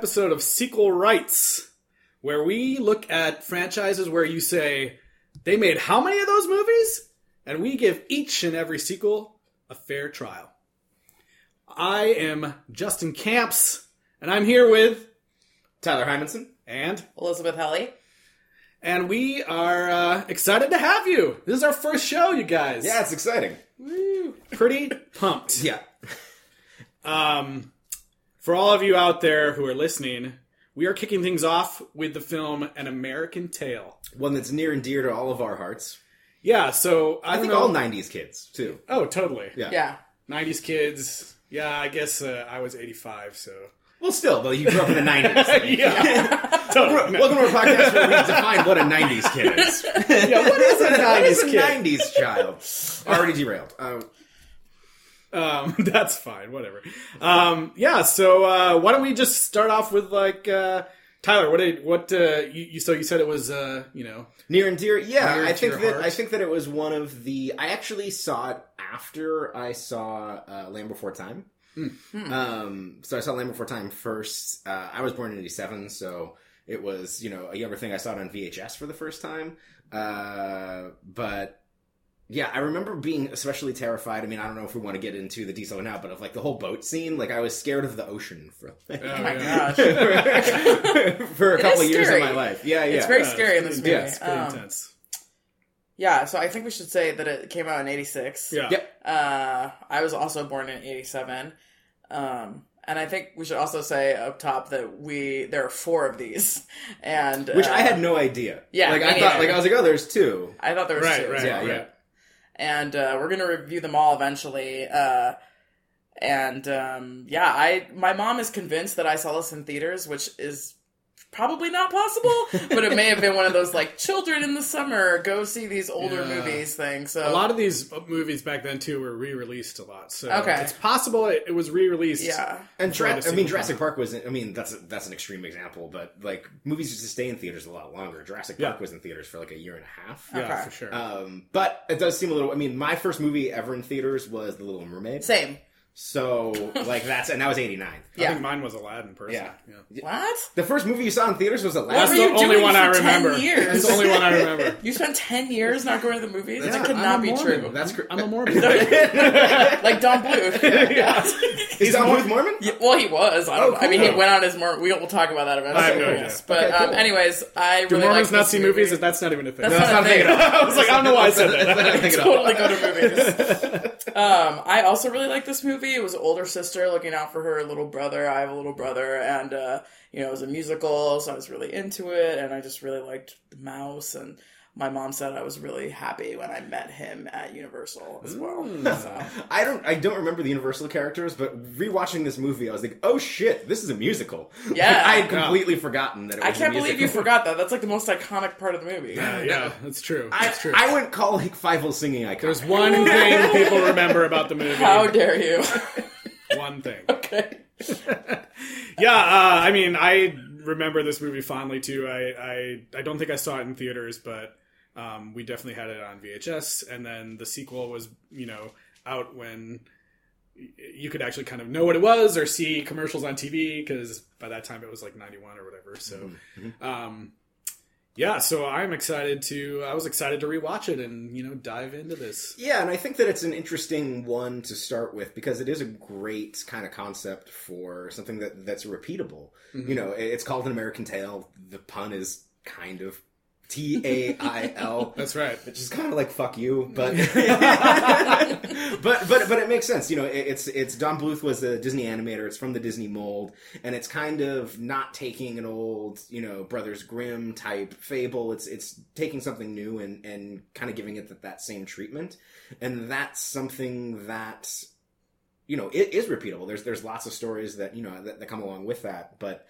to the first episode of Sequel Rights, where we look at franchises where you say, they made how many of those movies? And we give each and every sequel a fair trial. I am Justin Camps, and I'm here with, Tyler Hymanson. and, Elizabeth Helly. and we are uh, excited to have you. This is our first show, you guys. Yeah, it's exciting. Pretty pumped. Yeah. Um, for all of you out there who are listening, we are kicking things off with the film An American Tail. One that's near and dear to all of our hearts. Yeah, so I, I think know. all 90s kids, too. oh, totally. Yeah. Yeah. 90s kids. Yeah, I guess uh, I was 85, so. Well, still, though, you grew up in the 90s. yeah, totally. Welcome to our podcast where we define what a 90s kid is. Yeah, what is a 90s is a kid? 90s child? Already derailed. Um, Um, that's fine, whatever. Um, yeah, so uh, why don't we just start off with like uh, Tyler? What did what uh, you, you? So you said it was uh, you know near and dear. Yeah, Near I think that heart. I think that it was one of the. I actually saw it after I saw uh, Land Before Time. Um, so I saw Land Before Time first. Uh, I was born in '87, so it was you know a younger thing. I saw it on VHS for the first time. Uh, but yeah, I remember being especially terrified. I mean, I don't know if we want to get into the detail now, but of like the whole boat scene, like I was scared of the ocean for like, Oh my gosh. for a It couple of years of my life. Yeah, yeah. It's very Yeah, scary in it's this movie. Yeah, it's pretty Um, intense. yeah, so I think we should say that it came out in 86. Yeah. Yep. Uh, I was also born in 87. Um, and I think we should also say up top that we there are four of these, and Which I uh, had no idea. yeah, like me I thought, neither. like I was like, oh, there's two. I thought there was Right, two. right, Yeah, right. yeah. And uh, we're gonna review them all eventually. Uh, and um, yeah, I my mom is convinced that I saw this in theaters, which is probably not possible, but it may have been one of those like children in the summer go see these older Yeah. movies things. So A lot of these movies back then too were re-released a lot, so Okay. it's possible it, it was re-released. yeah, And Try I mean, Jurassic Park was. I mean, that's that's an extreme example, but like movies used to stay in theaters a lot longer. Jurassic Park Yeah. was in theaters for like a year and a half. yeah, Okay. for sure. Um, but it does seem a little. I mean, my first movie ever in theaters was The Little Mermaid. same. So like that's and that was '89. I Yeah. think mine was Aladdin. Personally, Yeah. yeah. What? The first movie you saw in theaters was Aladdin. That's were the you only doing one for I 10 remember. years? That's the only one I remember. You spent ten years not going to the movies. Yeah, that could I'm not a be Mormon. true. That's cr- I'm a Mormon. like Don Bluth. yeah. Is Don Bluth Mormon? Yeah, well, he was. I don't. Oh, I mean, he cool. went on his more. We will talk about that eventually. I have no idea. course. But Okay, um, cool. anyways, I Do really Mormons like not this see movie. movies? That's not even a thing. That's That's not not a thing. thinking I was like, I don't know why I said that. thinking totally go to movies. um, I also really like this movie. It was an older sister looking out for her little brother. I have a little brother, and uh, you know, it was a musical, so I was really into it, and I just really liked the mouse. And my mom said I was really happy when I met him at Universal as well. So. I don't. I don't remember the Universal characters, but rewatching this movie, I was like, "Oh shit, this is a musical." Yeah. I had completely forgotten that. it was I a can't believe you forgot that. That's like the most iconic part of the movie. Yeah, yeah, that's true. I, That's true. I wouldn't call like Fievel singing iconic. There's one thing people remember about the movie. How dare you? One thing. okay. Yeah, uh, I mean, I remember this movie fondly too. I, I, I don't think I saw it in theaters, but um, we definitely had it on VHS. And then the sequel was, you know, out when you could actually kind of know what it was or see commercials on TV because by that time it was like 91 or whatever. So, um, yeah, so I'm excited to, I was excited to rewatch it and, you know, dive into this. Yeah, and I think that it's an interesting one to start with because it is a great kind of concept for something that that's repeatable. You know, it's called an American Tail. The pun is kind of T A I L. That's right. which is kind of like fuck you, but but but but it makes sense. You know, it, it's it's Don Bluth was a Disney animator. It's from the Disney mold, and it's kind of not taking an old you know Brothers Grimm type fable. It's it's taking something new and and kind of giving it that, that same treatment, and that's something that you know it is repeatable. There's there's lots of stories that you know that, that come along with that, but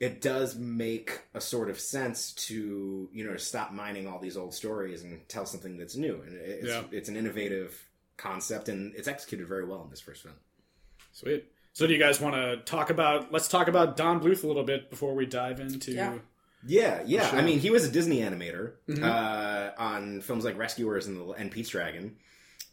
it does make a sort of sense to you know stop mining all these old stories and tell something that's new and it's, Yeah. it's an innovative concept and it's executed very well in this first film Sweet. So do you guys want to talk about, let's talk about Don Bluth a little bit before we dive into. Yeah. yeah yeah Sure. i mean he was a disney animator Mhm. uh, on films like rescuers and, the, and pete's dragon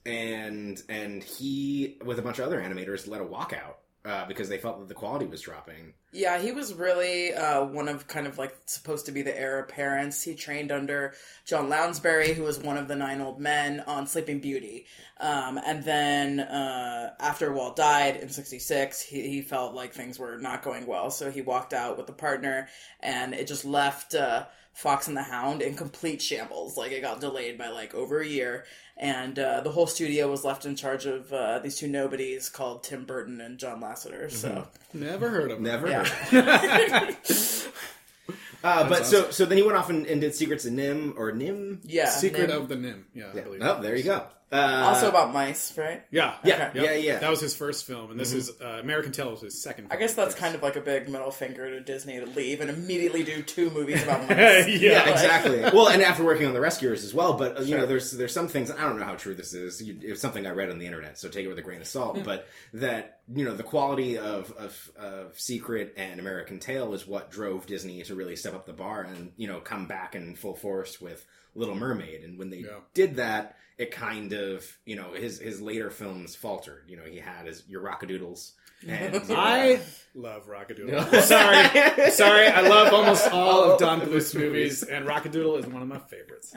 and and he with a bunch of other animators led a walkout uh, because they felt that the quality was dropping. Yeah, he was really uh, one of kind of like supposed to be the heir apparent. He trained under John Lounsbery, who was one of the nine old men on Sleeping Beauty. Um, and then uh, after Walt died in '66, he, he felt like things were not going well, so he walked out with a partner, and it just left uh, Fox and the Hound in complete shambles. Like it got delayed by like over a year, and uh, the whole studio was left in charge of uh, these two nobodies called Tim Burton and John Lasseter. So. Never heard of him. Never. Yeah. Heard. uh, but so so then he went off and, and did Secrets of NIMH or NIMH. Yeah. Secret NIMH. of the NIMH. Yeah, I Yeah. believe. Oh, there you go. Uh, Also about mice, right? Yeah, Yeah, Okay. yeah, yeah. That was his first film, and this is uh, American Tail was his second. I guess that's kind of like a big middle finger to Disney to leave and immediately do two movies about mice. yeah, exactly. well, and after working on the Rescuers as well, but uh, you know, there's there's some things I don't know how true this is. You, it's something I read on the internet, so take it with a grain of salt. But that you know, the quality of, of of Secret and American Tail is what drove Disney to really step up the bar and you know come back in full force with Little Mermaid. And when they Yeah. did that, it kind of you know his his later films faltered. You know, he had his your Rock-a-Doodles. And I love Rock-a-Doodle. sorry, sorry. I love almost all of Don Bluth's movies, and Rock-a-Doodle is one of my favorites.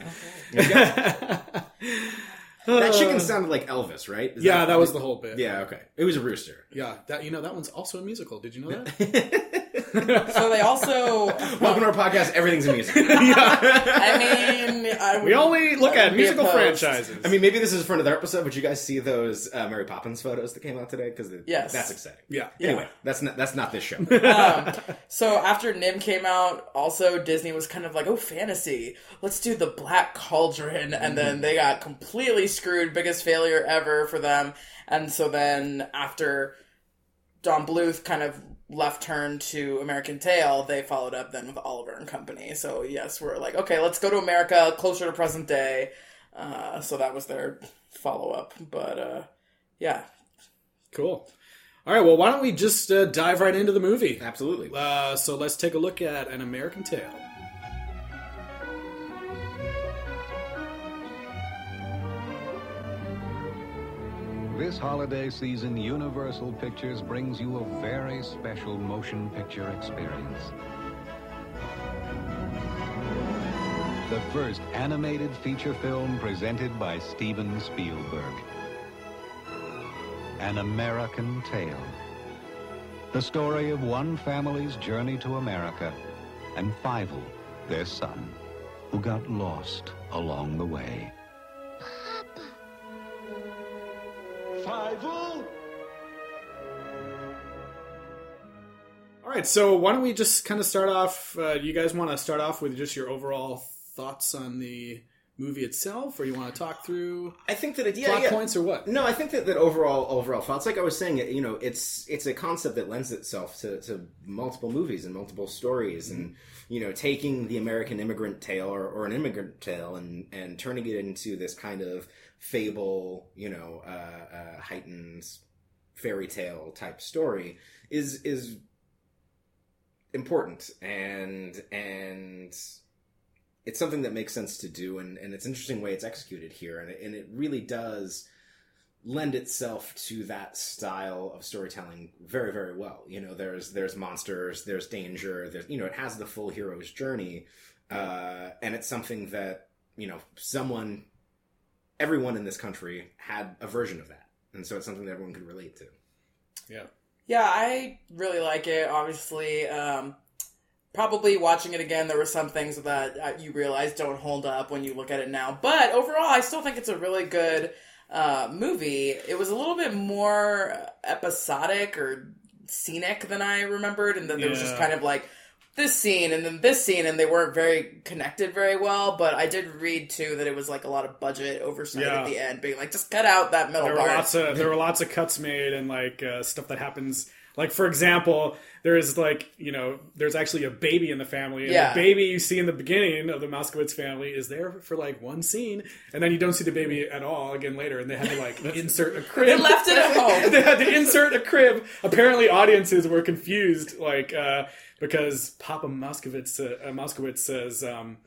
that chicken sounded like Elvis, right? Is yeah, that was the whole bit. Yeah, okay. It was a rooster. yeah. That you know, that one's also a musical. Did you know that? So they also, Welcome to our podcast. Everything's a music. I mean, I we only look at musical franchises. I mean, maybe this is for another episode, but you guys see those uh, Mary Poppins photos that came out today? Because Yes. that's exciting. yeah, Anyway, that's not that's not this show. Um, so after NIMH came out, also Disney was kind of like, oh, fantasy. Let's do the Black Cauldron, and then they got completely screwed. Biggest failure ever for them. And so then after Don Bluth kind of left turn to American Tail, they followed up then with Oliver and Company. So yes, we're like, okay, let's go to America, closer to present day. Uh, so that was their follow up. But uh, yeah, cool. All right, well, why don't we just uh, dive right into the movie? Absolutely. Uh, so let's take a look at an American Tail. This holiday season, Universal Pictures brings you a very special motion picture experience. The first animated feature film presented by Steven Spielberg. An American Tail. The story of one family's journey to America and Fievel, their son, who got lost along the way. All right, so why don't we just kind of start off? Uh, you guys want to start off with just your overall thoughts on the movie itself, or you want to talk through I think that it, yeah, plot yeah. points, or what? No, I think that, that overall overall thoughts, like I was saying, you know, it's it's a concept that lends itself to, to multiple movies and multiple stories, and you know, taking the American immigrant tale or, or an immigrant tale and and turning it into this kind of fable, you know, uh, uh, heightened fairy tale type story is is important and and it's something that makes sense to do and, and it's an interesting way it's executed here and it, and it really does lend itself to that style of storytelling very very well. You know there's there's monsters there's danger there's you know it has the full hero's journey uh, and it's something that you know someone everyone in this country had a version of that and so it's something that everyone could relate to Yeah. Yeah, I really like it. Obviously, um, probably watching it again, there were some things that uh, you realize don't hold up when you look at it now. But overall, I still think it's a really good uh, movie. It was a little bit more episodic or scenic than I remembered, and then there was just kind of like this scene and then this scene, and they weren't very connected very well. But I did read too that it was like a lot of budget oversight Yeah. at the end, being like, just cut out that middle There were part. lots of there were lots of cuts made and like uh, stuff that happens. Like for example, there is like you know there's actually a baby in the family, and Yeah. the baby you see in the beginning of the Moskowitz family is there for like one scene, and then you don't see the baby at all again later, and they had to like insert a crib. They left it at home. they had to insert a crib. Apparently, audiences were confused, like uh, because Papa Moskowitz uh, uh, Moskowitz says. Um,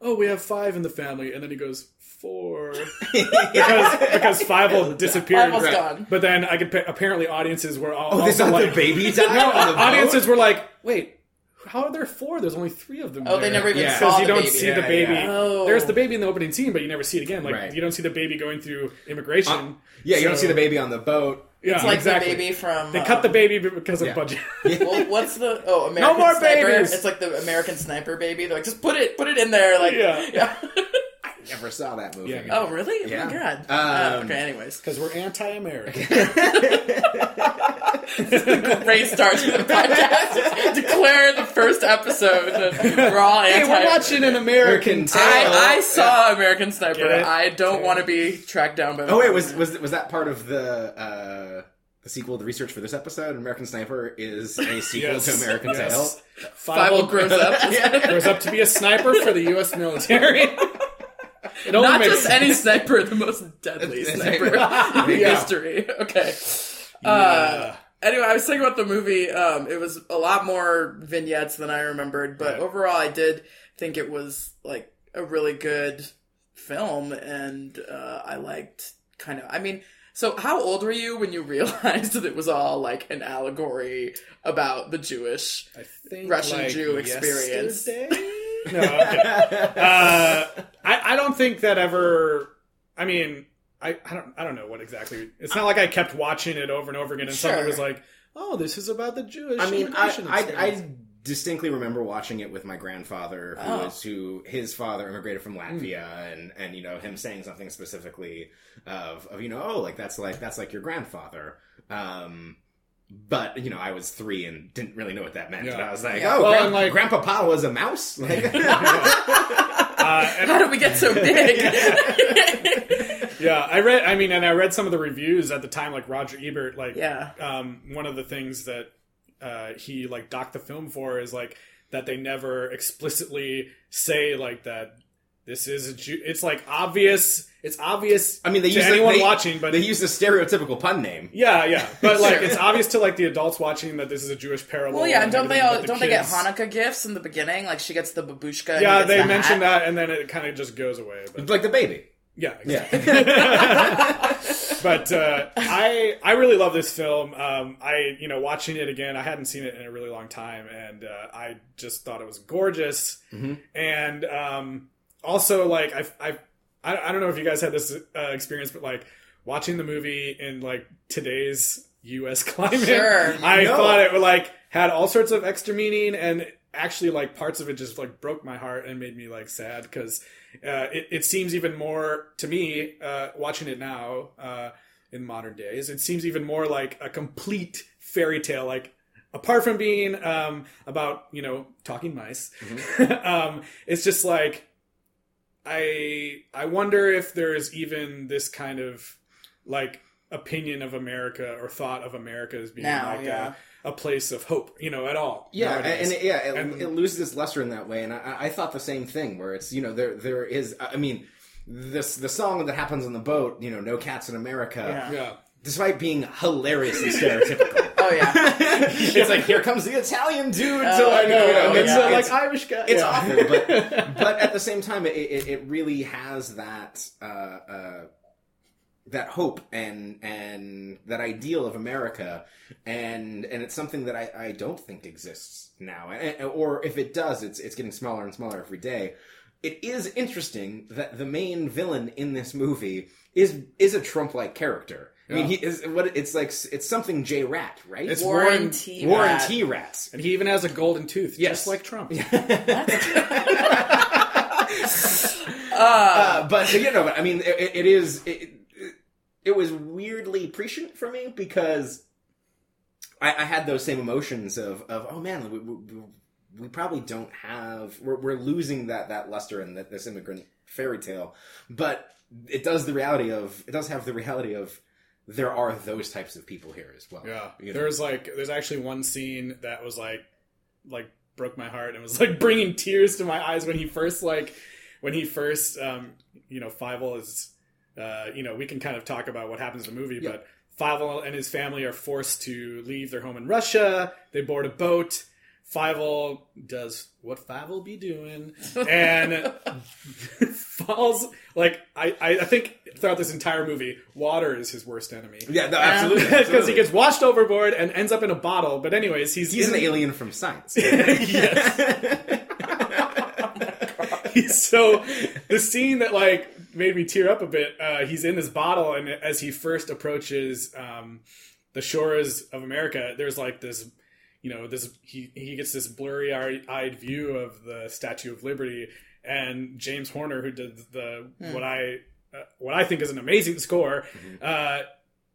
"Oh, we have five in the family," and then he goes four because because Fievel disappeared. Fievel's gone. But then I could pa- apparently audiences were all Oh, this also not like the baby died on the boat? audiences were like, "Wait, how are there four? There's only three of them." Oh, they never even Yeah. saw because the you don't baby. see Yeah, the baby. yeah. Oh. There's the baby in the opening scene, but you never see it again. Like Right. you don't see the baby going through immigration. Yeah, you don't see the baby on the boat. Yeah, It's like exactly. the baby from. They uh, cut the baby because of Yeah. budget. Well, what's the oh American more Sniper? babies! It's like the American Sniper baby. They're like, just put it, put it in there. Like, Yeah. yeah. Never saw that movie. Yeah. oh, really? Oh Yeah. my god. Um, Oh, okay. Anyways, Because we're anti-American. great start to the podcast. Declare the first episode. that We're all anti. hey, we're watching an American. American I, I saw American Sniper. I don't want to be tracked down by. Oh wait, was was was that part of the uh, the sequel, the research for this episode? American Sniper is a sequel Yes. to American Yes. Tail. Fievel grows up. grows up to be a sniper for the U.S. military. It only Not makes just any sniper, the most deadly sniper in Yeah. history. Okay. Uh, anyway, I was thinking about the movie. Um, it was a lot more vignettes than I remembered, but Right. overall, I did think it was like a really good film, and uh, I liked kind of. I mean, so how old were you when you realized that it was all like an allegory about the Jewish? I think Russian Jew experience. yesterday? no, okay. uh, I, I don't think that ever. I mean, I, I don't I don't know what exactly. It's not like I kept watching it over and over again, and Sure. something was like, "Oh, this is about the Jewish." I mean, I, I. I distinctly remember watching it with my grandfather, who Oh. was who his father immigrated from Latvia, and and you know him saying something specifically of of you know oh like that's like that's like your grandfather. Um, but you know, I was three and didn't really know what that meant. Yeah. And I was like, Yeah. "Oh, Well, Gran- like- Grandpa Pa was a mouse." Like, How did we get so big? yeah, I read. I mean, and I read some of the reviews at the time, like Roger Ebert. Like, Yeah. um, one of the things that uh, he like docked the film for is like that they never explicitly say like that. This is a Jew. It's like obvious. It's obvious. I mean, they to use anyone the, they, watching, but they use the stereotypical pun name. yeah, yeah. But like, it's obvious to like the adults watching that this is a Jewish parable. Well, yeah, and and don't they all the don't they get Hanukkah gifts in the beginning? Like she gets the babushka. and Yeah, gets they the mentioned hat. that, and then it kind of just goes away. But Like the baby. yeah, Yeah. but uh, I I really love this film. Um, I you know watching it again, I hadn't seen it in a really long time, and uh, I just thought it was gorgeous. And um, also like I've, I I don't know if you guys had this uh, experience, but like watching the movie in like today's U.S. climate, Sure. I No. thought it would like had all sorts of extra meaning and. Actually, like parts of it just like broke my heart and made me like sad because uh, it, it seems even more to me uh, watching it now uh, in modern days it seems even more like a complete fairy tale like apart from being um, about you know talking mice um, it's just like i i wonder if there's even this kind of like opinion of america or thought of america as being Now, like yeah. a, a place of hope you know at all Yeah, nowadays. and it, yeah, it, And- it loses its luster in that way. And I, I thought the same thing, where it's you know there there is. I mean, this the song that happens on the boat. You know, no cats in America. Yeah. yeah Despite being hilariously stereotypical, Oh yeah, it's like here comes the Italian dude. Oh, to like, I know, you know, and it's yeah. uh, like it's, irish guy it's yeah. awful, but but at the same time, it, it, it really has that uh, uh, that hope and and that ideal of America, and and it's something that I, I don't think exists now, and, or if it does, it's it's getting smaller and smaller every day. It is interesting that the main villain in this movie is is a Trump like character. I mean, he is what it's like. It's something J Rat, right? It's Warren Warren- T. Warren Rat. T. Rats. and he even has a golden tooth Yes. just like trump Uh, but you know, but I mean, it, it is. It, it, it was weirdly prescient for me because I, I had those same emotions of, of oh man, we, we, we probably don't have. We're, we're losing that that luster in that this immigrant fairy tale, but it does the reality of it does have the reality of there are those types of people here as well. Yeah, You know? there's like there's actually one scene that was like like broke my heart and was like bringing tears to my eyes when he first like when he first um you know Fievel is uh you know we can kind of talk about what happens in the movie Yeah. but Fievel and his family are forced to leave their home in Russia they board a boat Fievel does what Fievel be doing and falls like I, I I think throughout this entire movie, water is his worst enemy. Yeah, no, absolutely. Because he gets washed overboard and ends up in a bottle. But anyways, he's He's in- an alien from science. yes. so the scene that like made me tear up a bit. Uh, he's in this bottle, and as he first approaches um, the shores of America, there's like this, you know, this he he gets this blurry eyed view of the Statue of Liberty, and James Horner, who did the what I uh, what I think is an amazing score, uh,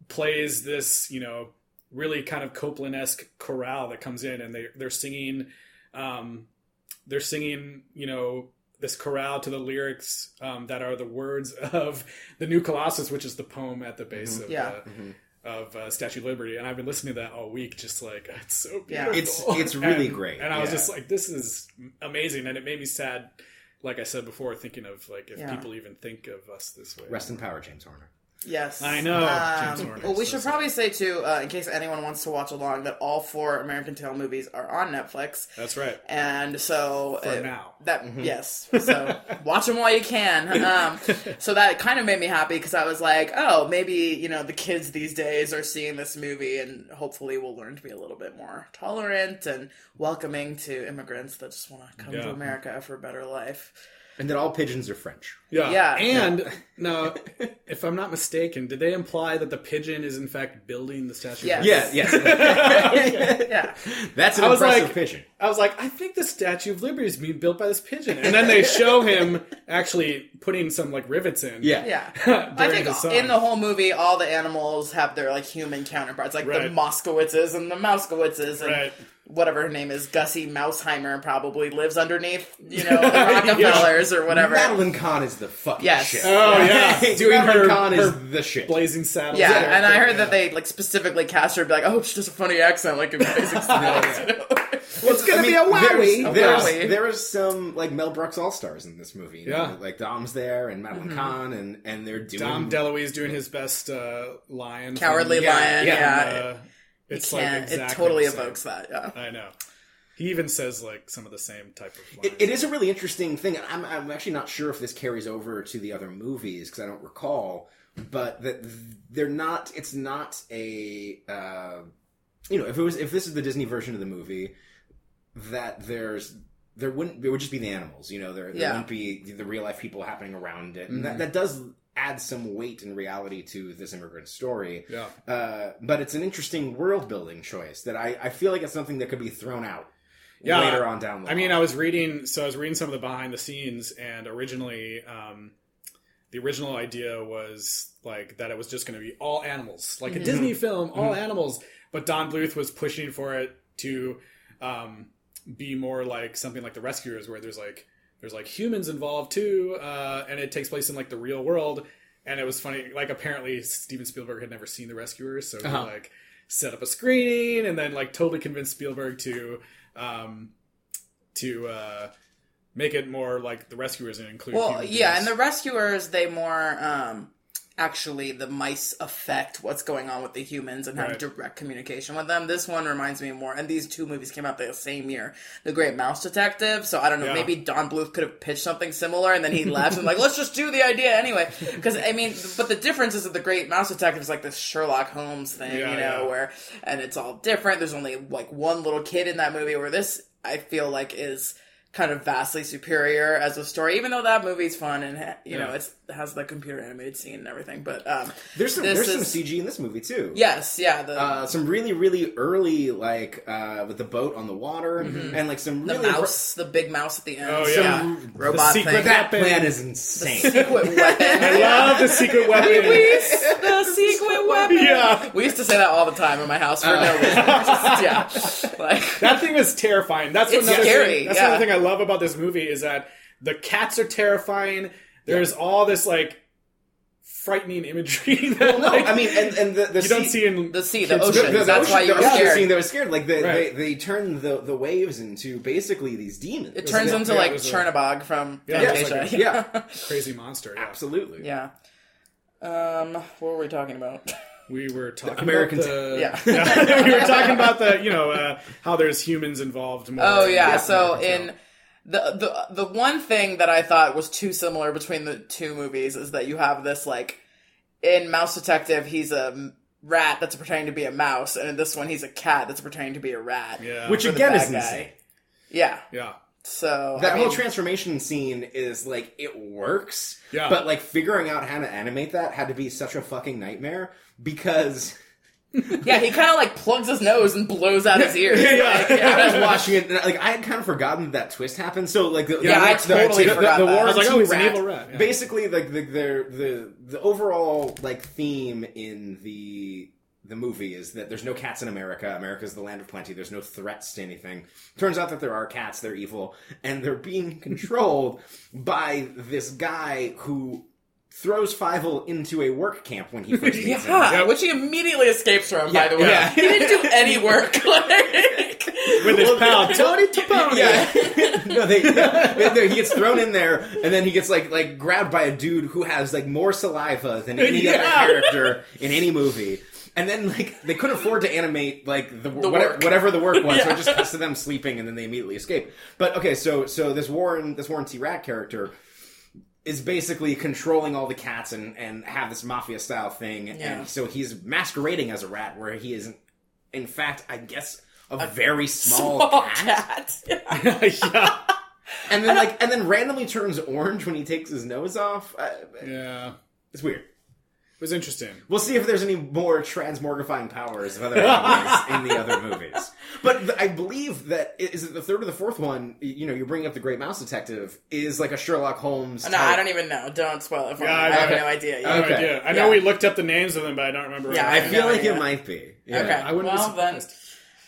plays this, you know, really kind of Copland esque chorale that comes in, and they they're singing, um, they're singing, you know, this chorale to the lyrics um, that are the words of the New Colossus, which is the poem at the base of Yeah. uh, of uh, Statue of Liberty, and I've been listening to that all week, just like it's so Yeah. beautiful. It's- it's really And- great, and I was yeah. just like, this is amazing, and it made me sad. Like I said before, thinking of like if Yeah. people even think of us this way. Rest in power, James Horner. Yes, I know, Um, well, we should probably say too, uh, in case anyone wants to watch along, that all four American Tail movies are on Netflix, That's right. and so For now. that yes, so watch them while you can. Um, so that kind of made me happy because I was like, oh, maybe you know the kids these days are seeing this movie, and hopefully we'll learn to be a little bit more tolerant and welcoming to immigrants that just want to come Yeah. to America for a better life. And that all pigeons are French. Yeah. Yeah. And now, if I'm not mistaken, did they imply that the pigeon is in fact building the statue? Yes. of Yeah, yes. Yeah, That's an I was impressive like- pigeon. I was like, I think the Statue of Liberty is being built by this pigeon, and then they show him actually putting some like rivets in. Yeah. yeah. I think the in the whole movie, all the animals have their like human counterparts, like the Moskowitzes and the Mousekewitzes and Right. Whatever her name is, Gussie Mausheimer probably lives underneath, you know, the Rockefellers or whatever. Madeline Kahn is the fucking Yes. shit. Oh yeah, doing Madeline her, Kahn her is the shit. blazing saddles. Yeah, character. and I heard Yeah. that they like specifically cast her to be like, oh, she does a funny accent, like in Basic Styles. you know? It's gonna be a wowie. A There's, wowie. there's some like Mel Brooks all stars in this movie. you know, Yeah. like Dom's there and Madeline Mm-hmm. Kahn, and and they're doing. Dom DeLuise doing his best uh, lion. Cowardly from- Lion, yeah, yeah. and, uh, it, it's can't, like exactly it totally evokes that, yeah. I know. He even says like some of the same type of. It, it is a really interesting thing. I'm, I'm actually not sure if this carries over to the other movies because I don't recall. But that they're not. It's not a. Uh, you know, if it was if this is the Disney version of the movie, that there's there wouldn't there would just be the animals. You know, there, there Yeah. wouldn't be the real life people happening around it, and that, that does add some weight and reality to this immigrant story. Yeah. Uh, but it's an interesting world building choice that I, I feel like it's something that could be thrown out Yeah, later on down the I mean. I was reading, so I was reading some of the behind the scenes, and originally, um, the original idea was like that it was just going to be all animals, like a Disney film, all animals. But Don Bluth was pushing for it to um, be more like something like The Rescuers, where there's like there's like humans involved too, uh, and it takes place in like the real world. And it was funny, like apparently Steven Spielberg had never seen The Rescuers, so Uh-huh. he like set up a screening and then like totally convinced Spielberg to um, to uh, make it more like the rescuers and include. Well, yeah, beings. and the rescuers they more um actually the mice affect what's going on with the humans and have Right. direct communication with them. This one reminds me more, and these two movies came out the same year, The Great Mouse Detective. So I don't know, Yeah. maybe Don Bluth could have pitched something similar, and then he left and like, let's just do the idea anyway. Because I mean, but the difference is that The Great Mouse Detective is like this Sherlock Holmes thing, Yeah, you know, yeah. where and it's all different. There's only like one little kid in that movie, where this I feel like is kind of vastly superior as a story, even though that movie's fun and you know it's it has the computer animated scene and everything. But um, There's some there's is- some CG in this movie too. yes, yeah, the Uh, some really really early like uh, with the boat on the water and like some Mm-hmm. the really mouse, the big mouse at the end. Oh, yeah, yeah. robot The secret thing. that plan is insane. secret weapon. I love the secret weapon. the secret weapon. Yeah. We used to say that all the time in my house for Uh. no reason. Just, yeah, like That thing was terrifying. That's It's another scary, Thing, that's yeah. another thing I love about this movie is that the cats are terrifying. There's all this like frightening imagery that no, like, I mean, and, and the, the you don't sea- see in the sea, the ocean. The, the That's ocean- why you the were ocean scared. scene, they were scared. Like they, Right. they, they turn the, the waves into basically these demons. it turns Yeah, into yeah, like it was a- Chernabog from Yeah, it's Fantasia. like yeah, crazy monster. Yeah. absolutely. yeah. Um, what were we talking about? we were talking American about the Yeah. Yeah, we were talking about the you know uh, how there's humans involved more. Oh yeah. So American in the the the one thing that I thought was too similar between the two movies is that you have this like in Mouse Detective he's a rat that's pretending to be a mouse, and in this one he's a cat that's pretending to be a rat. Yeah. Which again is guy. insane. Yeah. yeah. So That I whole mean, transformation scene is like it works, Yeah. but like figuring out how to animate that had to be such a fucking nightmare because yeah, he kind of like plugs his nose and blows out his ears. Yeah. Like, I was watching it and like I had kind of forgotten that that twist happened. So like the, Yeah, the, I the- totally the, forgot the, that. Warren I was like, oh, he's an evil rat, yeah. Basically, like the, the the the overall like theme in the the movie is that there's no cats in America. America's the land of plenty. There's no threats to anything. Turns out that there are cats. They're evil, and they're being controlled by this guy who throws Fievel into a work camp when he first meets him. Yeah, which he immediately escapes from. by the way, yeah. he didn't do any work. like, With his pal Tony Tapone. Yeah, no, they, yeah, he gets thrown in there, and then he gets like like grabbed by a dude who has like more saliva than any Yeah. other character in any movie. And then like they couldn't afford to animate like the, whatever, whatever the work was, so it just cuts to them sleeping, and then they immediately escape. But okay, so so this Warren this Warren T. Rat character is basically controlling all the cats and and have this mafia style thing, Yeah. and so he's masquerading as a rat, where he is in fact, I guess. A, very small, small cat. cat. yeah. and then like and then randomly turns orange when he takes his nose off. Uh, Yeah. it's weird. It was interesting. We'll see if there's any more transmorgifying powers of other animals in the other movies. But th- I believe that is it the third or the fourth one. You know, you're bringing up the Great Mouse Detective is like a Sherlock Holmes. No, type- I don't even know. Don't spoil it for Yeah, me. I- I, have okay. no idea. I have no Okay. idea. I know Yeah. we looked up the names of them, but I don't remember. Yeah, I feel like idea. it might be. Yeah. Okay. I wouldn't be well then,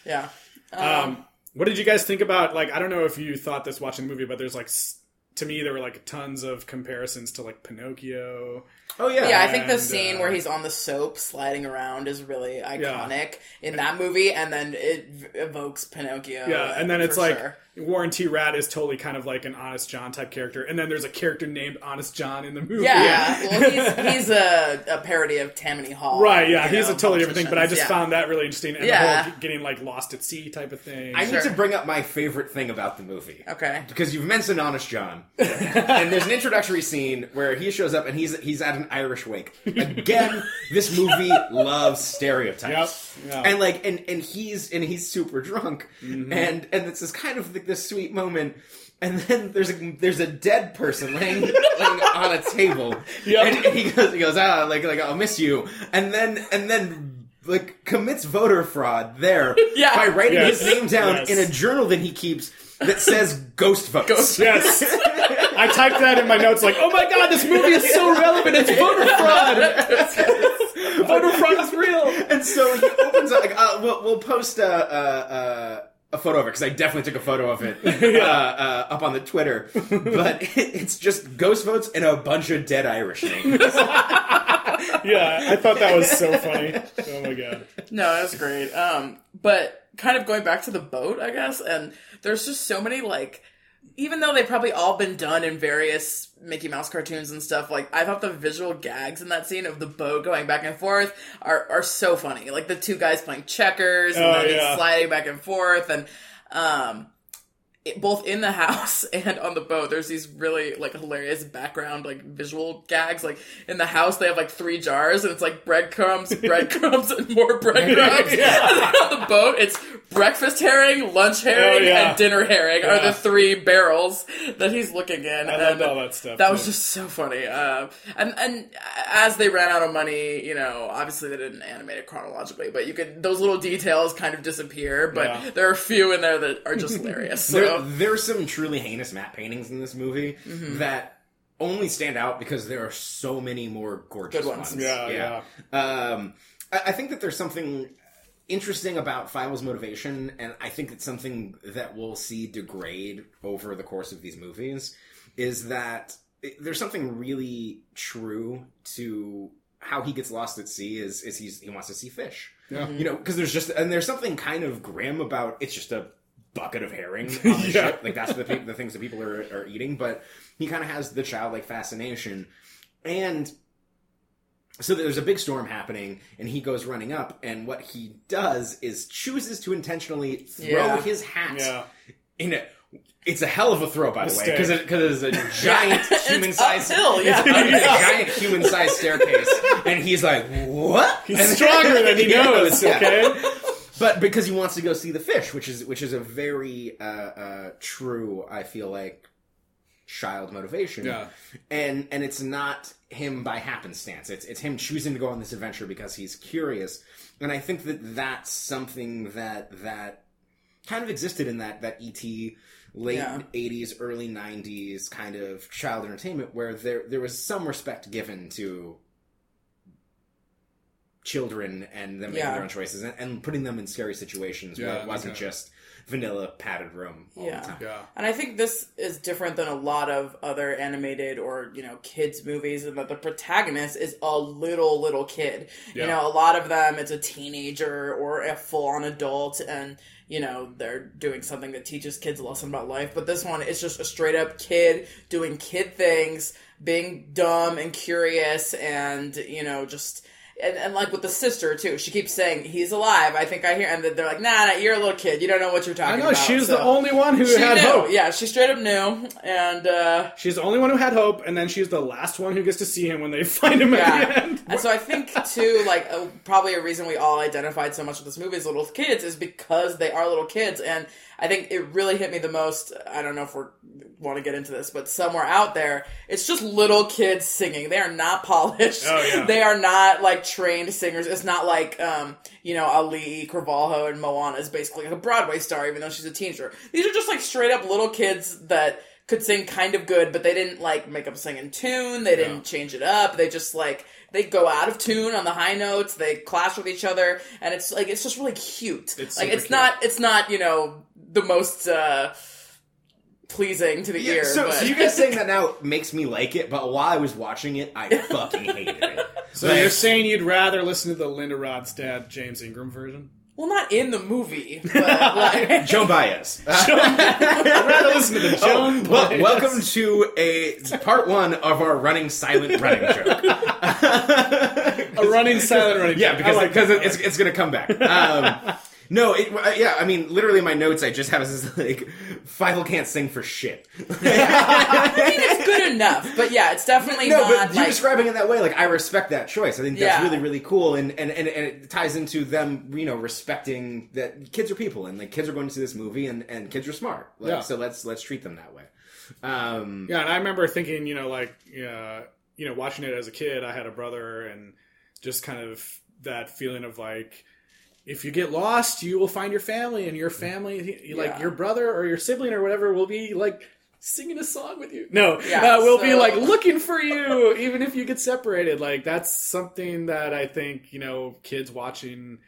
yeah. Um, what did you guys think about? Like, I don't know if you thought this watching the movie, but there's like, s- to me, there were like tons of comparisons to like Pinocchio. Oh yeah. Yeah, I think the And, scene uh, where he's on the soap sliding around is really iconic in that movie, and then it evokes Pinocchio. Yeah, and then it's like sure. Warren T. Rat is totally kind of like an Honest John type character, and then there's a character named Honest John in the movie. Yeah, well, he's he's a, a parody of Tammany Hall. Right, yeah, he's know, a totally different thing, but I just politicians, found that really interesting, and the Yeah. whole getting like lost at sea type of thing. I Sure. need to bring up my favorite thing about the movie. Okay. Because you've mentioned Honest John, and there's an introductory scene where he shows up and he's he's at an Irish wake. Again, this movie loves stereotypes, Yep, yeah. and like and and he's and he's super drunk, mm-hmm. and and it's this kind of like this sweet moment. And then there's a there's a dead person laying, laying on a table, Yep. and he goes he goes ah like like I'll miss you, and then and then like commits voter fraud there Yeah. by writing Yes. his name down Yes. in a journal that he keeps that says ghost votes. Ghost- Yes. I typed that in my notes like, oh my god, this movie is so relevant, it's voter fraud! voter fraud is real! and so he opens up. Like, uh, we'll, we'll post a, a, a, a photo of it because I definitely took a photo of it uh, uh, up on the Twitter. But it's just ghost votes and a bunch of dead Irish names. Yeah, I thought that was so funny. Oh my god. No, that's great. Um, but kind of going back to the boat, I guess, and there's just so many like, even though they've probably all been done in various Mickey Mouse cartoons and stuff, like I thought the visual gags in that scene of the boat going back and forth are are so funny. Like the two guys playing checkers and Oh, then yeah. sliding back and forth, and um. It- both in the house and on the boat, there's these really like hilarious background like visual gags. Like in the house, they have like three jars, and it's like breadcrumbs, breadcrumbs, and more breadcrumbs. Yeah. And on the boat, it's breakfast herring, lunch herring, Oh, yeah. and dinner herring are the three barrels that he's looking in. I and loved all that stuff, That too. was just so funny. Uh, and and as they ran out of money, you know, obviously they didn't animate it chronologically, but you could those little details kind of disappear. But Yeah. there are a few in there that are just hilarious. So. There, there's some truly heinous matte paintings in this movie Mm-hmm. that only stand out because there are so many more gorgeous Good ones. Yeah, Um, I, I think that there's something interesting about Fievel's motivation, and I think it's something that we'll see degrade over the course of these movies. Is that there's something really true to how he gets lost at sea is is he's he wants to see fish. Yeah. You know, because there's just and there's something kind of grim about it's just a bucket of herring on the Yeah. ship. Like that's the pe- the things that people are, are eating. But he kind of has the childlike fascination, and so there's a big storm happening, and he goes running up, and what he does is chooses to intentionally throw Yeah. his hat Yeah. in it. It's a hell of a throw, by the way, because it, 'cause it's a giant human-sized, uphill, yeah. giant human-sized staircase, and he's like, "What?" He's And- stronger than he knows. Okay. But because he wants to go see the fish, which is which is a very uh, uh, true, I feel like, child motivation. Yeah. and and it's not him by happenstance. It's it's him choosing to go on this adventure because he's curious, and I think that that's something that that kind of existed in that that ET late Yeah. 80s early 90s kind of child entertainment where there there was some respect given to children and them making Yeah. their own choices and, and putting them in scary situations where Yeah, it wasn't okay. just vanilla padded room all Yeah. the time. Yeah. And I think this is different than a lot of other animated or, you know, kids movies in that the protagonist is a little, little kid. You know, a lot of them it's a teenager or a full on adult and, you know, they're doing something that teaches kids a lesson about life. But this one is just a straight up kid doing kid things, being dumb and curious and, you know, just and, and like with the sister too, she keeps saying he's alive. I think I hear, and they're like, "Nah, nah you're a little kid. You don't know what you're I talking know about." she was the only one who had knew. hope. Yeah, she straight up knew, and uh, She's the only one who had hope, and then she's the last one who gets to see him when they find him at yeah. the end. and so I think too, like uh, probably a reason we all identified so much with this movie as little kids is because they are little kids, and I think it really hit me the most. I don't know if we want to get into this, but somewhere out there, it's just little kids singing. They are not polished. Oh, yeah. They are not like trained singers. It's not like um, you know Auli'i Cravalho and Moana is basically like a Broadway star, even though she's a teenager. These are just like straight up little kids that could sing kind of good, but they didn't like make up a singing tune. They didn't change it up. They just like they go out of tune on the high notes. They clash with each other, and it's like it's just really cute. It's like it's cute. not it's not you know the most uh, pleasing to the ear. so, but so you guys saying that now makes me like it, but while I was watching it, I fucking hated it. So Like- you're saying you'd rather listen to the Linda Ronstadt James Ingram version? well, not in the movie, but like. Joan Baez. I'd rather listen to the Joan. Oh, well, welcome to a part one of our running silent running joke. a running silent running. Yeah, joke. because like because that. it's it's gonna come back. Um, no, it, uh, yeah, I mean, literally, my notes I just have this like, Fievel can't sing for shit. I think it's good enough, but yeah, it's definitely No, not but you like describing it that way, like I respect that choice. I think that's Yeah. really, really cool, and, and and and it ties into them, you know, respecting that kids are people, and like kids are going to see this movie, and and kids are smart. Like, Yeah. So let's let's treat them that way. Um, Yeah, and I remember thinking, you know, like, uh, you know, watching it as a kid, I had a brother, and just kind of that feeling of like, if you get lost, you will find your family, and your family, like Yeah. your brother or your sibling or whatever, will be like singing a song with you. No, Yeah, uh, we'll be like looking for you, even if you get separated. Like that's something that I think you know kids watching,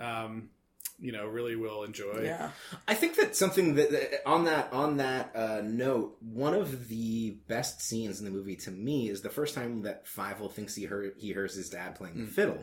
um, you know, really will enjoy. yeah. I think that something that, that on that on that uh, note, one of the best scenes in the movie to me is the first time that Fievel thinks he heard he hears his dad playing the fiddle,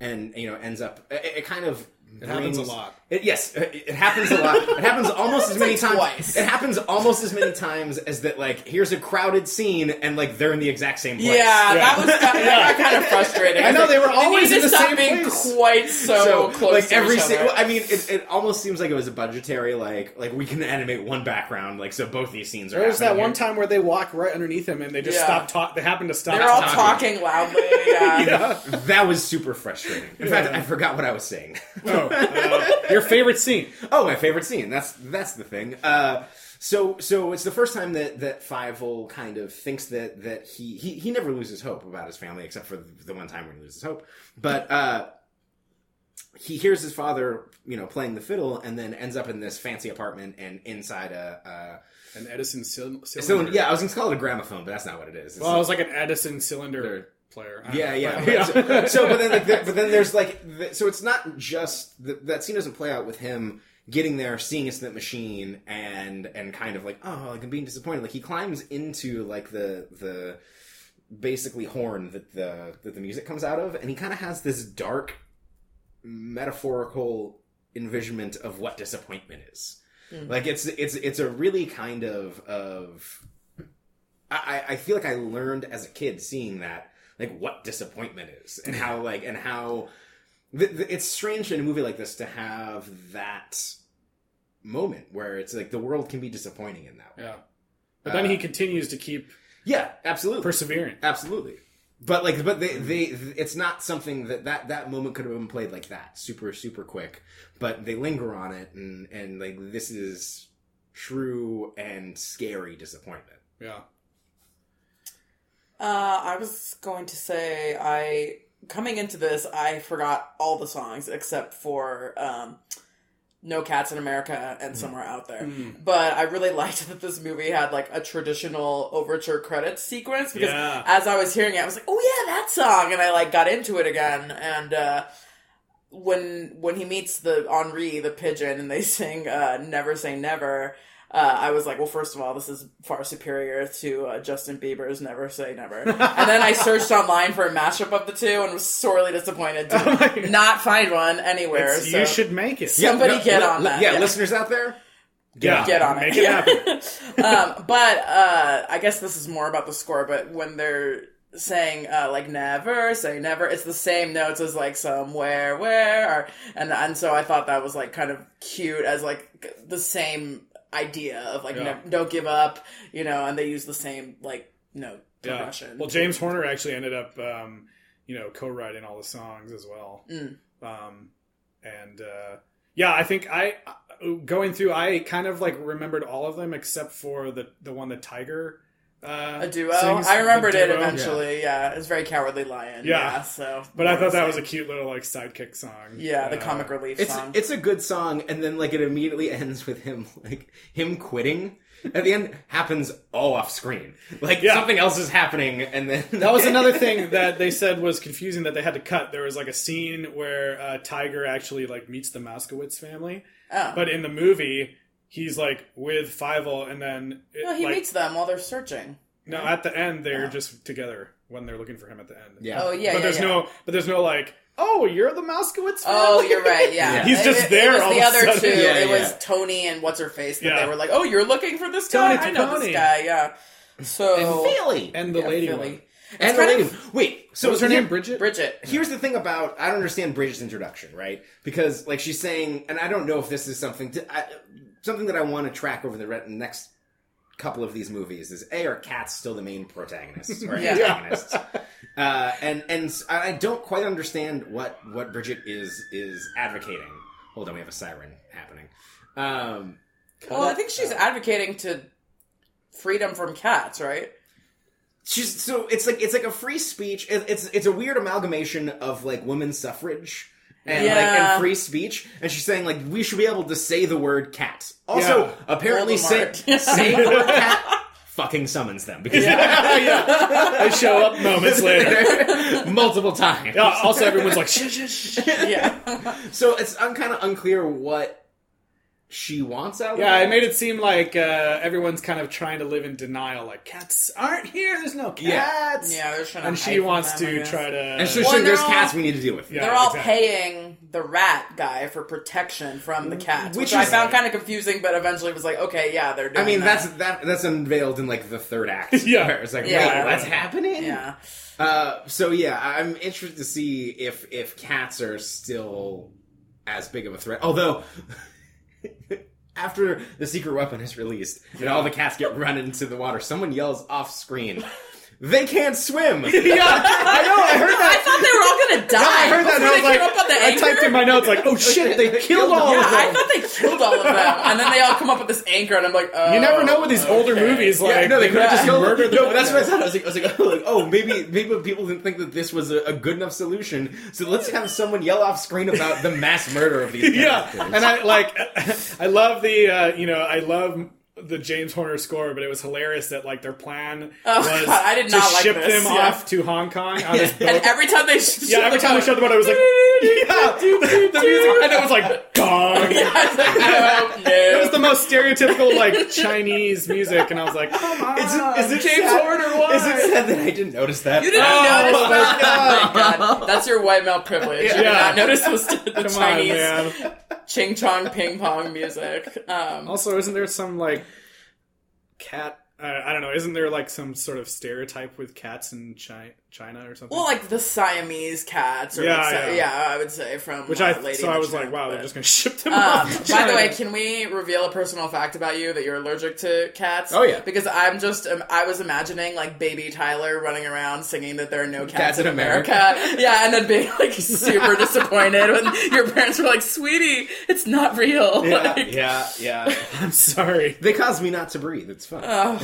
and you know ends up it, it kind of It happens a lot. It, yes, it, it happens a lot. It happens almost as many like times. twice. It happens almost as many times as that. Like here's a crowded scene, and like they're in the exact same place. Yeah, that was that, that got kind of frustrating. I know, they were always need in to the stop same being place. quite so, so close like to every each other. well, I mean, it, it almost seems like it was a budgetary like like we can animate one background like so both these scenes are. There was that happening one time where they walk right underneath him, and they just Yeah. stop talk. They happen to stop. They're all talking. talking loudly. Yeah. Yeah. That was super frustrating. In fact, I forgot what I was saying. Oh, uh, your favorite scene? oh, my favorite scene. That's that's the thing. Uh, so so it's the first time that that Fievel kind of thinks that that he he he never loses hope about his family except for the one time when he loses hope. But uh, he hears his father, you know, playing the fiddle, and then ends up in this fancy apartment and inside a. An Edison cyl- cylinder. cylinder. Yeah, I was going to call it a gramophone, but that's not what it is. It's Well, it was like an Edison cylinder. Player. I Yeah, know. yeah. yeah. So, so, but then, like, there, but then there's like, the, so it's not just the, that scene doesn't play out with him getting there, seeing a Instant Machine, and and kind of like, oh, like I'm being disappointed. Like he climbs into like the the basically horn that the that the music comes out of, and he kind of has this dark metaphorical envisionment of what disappointment is. Hmm. Like it's it's it's a really kind of of I, I feel like I learned as a kid seeing that like what disappointment is and how like and how th- th- it's strange in a movie like this to have that moment where it's like the world can be disappointing in that way. Yeah. But then he uh, continues to keep Yeah, absolutely. persevering. Absolutely. But like, but they, they, it's not something that that that moment could have been played like that, super, super quick. But they linger on it, and and like this is true and scary disappointment. Yeah. Uh, I was going to say I coming into this I forgot all the songs except for um, No Cats in America and Somewhere Out There. But I really liked that this movie had like a traditional overture credits sequence because Yeah. as I was hearing it I was like, "Oh yeah, that song." And I like got into it again and uh when when he meets the Henri, the pigeon, and they sing uh, "Never Say Never," uh, I was like, "Well, first of all, this is far superior to uh, Justin Bieber's "Never Say Never." and then I searched online for a mashup of the two and was sorely disappointed to Oh not find one anywhere. So You should make it. Somebody no, get li- on li- that, Yeah, yeah. listeners out there, Yeah. get on it. Make it happen. um, but uh, I guess this is more about the score. But when they're saying uh, like never say never, it's the same notes as like somewhere where, or, and and so I thought that was like kind of cute as like the same idea of like Yeah. don't give up, you know. And they use the same like note Yeah. Well, James Horner actually ended up, um, you know, co-writing all the songs as well. Mm. Um, and uh, yeah, I think I going through, I kind of like remembered all of them except for the the one the Tiger. Uh, a duo. sings, I remembered the it eventually. Yeah, it's very cowardly lion. Yeah. Yeah, so But I thought that was a cute little like sidekick song. yeah the Uh, comic relief it's song. it's a good song, and then like it immediately ends with him like him quitting. At the end, happens all off screen. Like Yeah. something else is happening, and then That was another thing that they said was confusing that they had to cut. There was like a scene where uh, Tiger actually like meets the Mousekewitz family, oh. but in the movie he's like with Fievel, and then it, no, he like, meets them while they're searching. no at the end they're Oh. just together when they're looking for him at the end. Yeah. Oh yeah, but yeah, there's yeah. no, but there's no like, oh, you're the Mousekewitz. Oh, you're right. Yeah, Yeah. He's just It- there It was all the of other sudden. two. Yeah, it was. Tony and what's her face that Yeah. they were like, "Oh, you're looking for this Tony guy? I know Taccone. this guy." Yeah. So and Philly and the yeah, lady Philly. one. and the lady. of- Wait, so What was her name? Bridget. Bridget. Here's the thing about I don't understand Bridget's introduction, right? Because like she's saying, and I don't know if this is something to, I, something that I want to track over the re- next couple of these movies is a are cats still the main protagonists or Yeah. antagonists, uh, and and I don't quite understand what what Bridget is is advocating. Hold on, we have a siren happening. Um, Well, I think she's advocating to freedom from cats, right? she's so it's like it's like a free speech. It, it's it's a weird amalgamation of like women's suffrage and like and free speech. And she's saying like we should be able to say the word cat. Also, Yeah. apparently say, Voldemort. say the word cat fucking summons them because yeah, they show up moments later. multiple times. Yeah, also, everyone's like, shh, shh, shh. Yeah. So it's un- kind of unclear what she wants out Yeah, it. it made it seem like uh, everyone's kind of trying to live in denial. Like cats aren't here. There's no cats. yeah, they're trying and hide she wants them, to try to. And so Well, she- there's all- cats we need to deal with. Yeah. They're all exactly. paying the rat guy for protection from the cats, which, Which I is- found kind of confusing, but eventually was like, okay, yeah, they're doing I mean, that. that's that that's unveiled in like the third act. Yeah. where it's like, Yeah. wait, what's happening? yeah. Uh, so yeah, I'm interested to see if if cats are still as big of a threat. Although after the secret weapon is released and all the cats get run into the water, someone yells off screen, "They can't swim." yeah, I know. I heard that. I thought they were all gonna die. I heard that. And I was like, came up on the I anchor. typed in my notes like, "Oh shit, they killed all yeah, of them. I thought they killed all of them, and then they all come up with this anchor, and I'm like, oh, You never know with these older movies. Like, Yeah, no, they could have just killed murdered No, but that's what I thought. I was like, I was like, oh, like, oh, maybe maybe people didn't think that this was a, a good enough solution. So let's have someone yell off screen about the mass murder of these Characters. yeah, and I like, I love the, uh, you know, I love the James Horner score, but it was hilarious that like their plan Oh, was God, I did to not like ship this, them yeah. off to Hong Kong on this boat. And every time they, sh- yeah, every time we showed the boat, I was like, yeah, the, the music, and it was like, gong. no, no. It was the most stereotypical like Chinese music, and I was like, come on, Is it, is it James sad, Horner? Why? Is it sad that I didn't notice that? You didn't Oh, notice that? Oh my god, that's your white male privilege. You did Yeah. not notice was the Come on, Chinese man. Ching chong ping pong music. Um, Also, isn't there some like cat? Uh, I don't know. Isn't there like some sort of stereotype with cats in China? China or something. Well, like the Siamese cats, or Yeah, like, Si- yeah. I would say from which uh, I Lady so I the was like, wow, but- they're just gonna ship them Um, off. to by the way, can we reveal a personal fact about you that you're allergic to cats? Oh, yeah. because I'm just um, I was imagining like baby Tyler running around singing that there are no cats, Cats in in America. America. yeah, and then being like super disappointed when your parents were like, "Sweetie, it's not real." Yeah, Like, yeah, yeah. I'm sorry. They caused me not to breathe. It's fine. oh.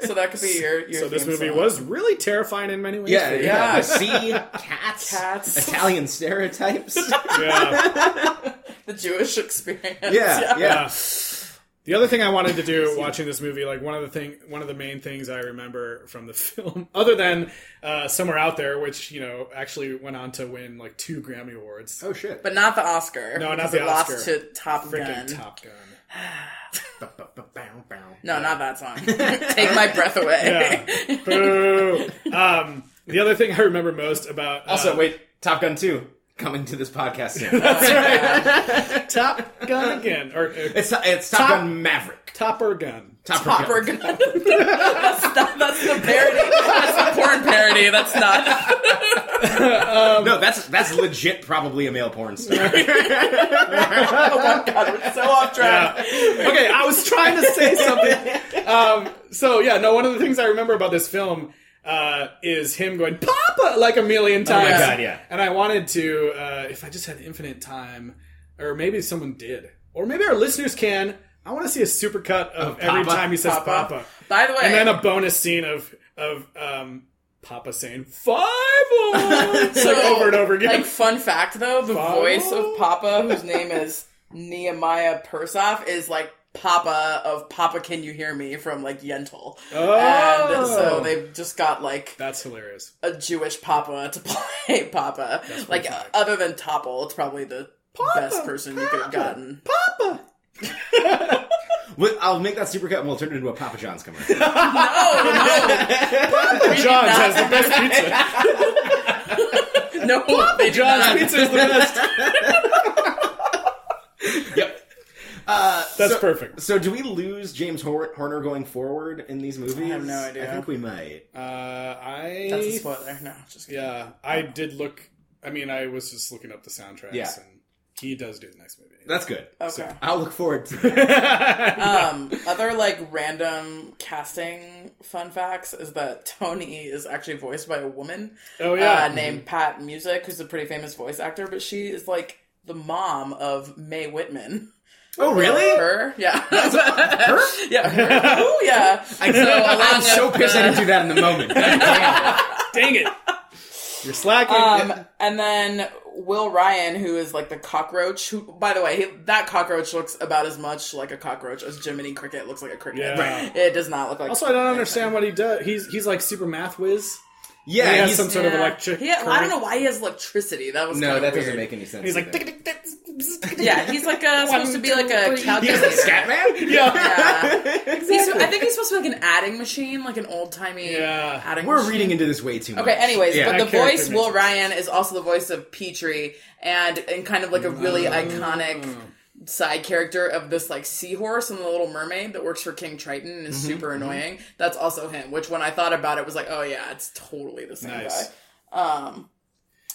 so that could be your. your So this movie song. was really terrifying in many ways. yeah, yeah. Yeah. The sea, cats, Cats. Italian stereotypes. yeah. the Jewish experience. Yeah, yeah. Yeah. The other thing I wanted to do watching this movie, like one of the thing, one of the main things I remember from the film, other than uh, "Somewhere Out There," which you know actually went on to win like two Grammy awards. Oh shit. But not the Oscar. No, not the it lost Oscar. to Top Freaking Gun. Top Gun. No, not that song. Take my breath away. Yeah. Boo. Um, the other thing I remember most about uh, Also, wait, Top Gun 2 coming to this podcast soon. That's right. Top Gun again or uh, it's it's Top, Top- Gun Maverick. Topper Gun. Top Popper Gun. gun. that's, not, that's the parody. That's the porn parody. That's not. No, that's that's legit. Probably a male porn star. Oh my god, we're so off track. okay, I was trying to say something. Um, so yeah, no. One of the things I remember about this film uh, is him going "Papa" like a million times. Oh my God, yeah. And I wanted to, uh, if I just had infinite time, or maybe someone did, or maybe our listeners can. I want to see a supercut of Of every Papa? time he says Papa. "Papa,", By the way, and then a bonus scene of of um, Papa saying "Fievel," like over and over again. Like fun fact though, the Papa? voice of Papa, whose name is Nehemiah Persoff, is like Papa of Papa Can You Hear Me from like Yentl. Oh. And so they've just got like That's hilarious. a Jewish Papa to play Papa. Like pretty uh, other than Topol, it's probably the best person you could have gotten. Papa. Well, I'll make that supercut and we'll turn it into a Papa John's commercial. No, no, John's has the best pizza. no. Papa John's pizza is the best. yep. Uh, That's so, perfect. So, do we lose James Hor- Horner going forward in these movies? I have no idea. I think we might. Uh, I That's a spoiler. No, just kidding. yeah, I did look. I mean, I was just looking up the soundtracks, Yeah. and he does do the next movie. That's good. Okay. I'll look forward to it. Um, other like random casting fun facts is that Tony is actually voiced by a woman oh yeah, uh, named Pat Music, who's a pretty famous voice actor, but she is like the mom of Mae Whitman. oh, really? Her, yeah, Her? yeah, her. Ooh, yeah. I, So along I'm so pissed I uh, didn't do that in the moment. God damn. dang it, you're slacking. Um, and then Will Ryan, who is like the cockroach. Who, by the way, he, that cockroach looks about as much like a cockroach as Jiminy Cricket looks like a cricket. Yeah. Right. It does not look like. also, I don't understand what he does. He's he's like super math whiz. Yeah, he has some sort of Yeah. electric. He- I don't know why he has electricity. That was no, kinda that doesn't weird. make any sense. He's like, either. Yeah, he's like a, supposed to be like a he's a calculator. scat man. yeah, Yeah. He's, I think he's supposed to be like an adding machine, like an old timey Yeah. adding. We're machine. reading into this way too much. Okay, anyways, Yeah. but the That character voice makes Will sense. Ryan is also the voice of Petrie, and and kind of like a really iconic side character of this like seahorse and the Little Mermaid that works for King Triton and is super annoying. That's also him. Which when I thought about it was like, oh yeah, it's totally the same Nice. guy. Um,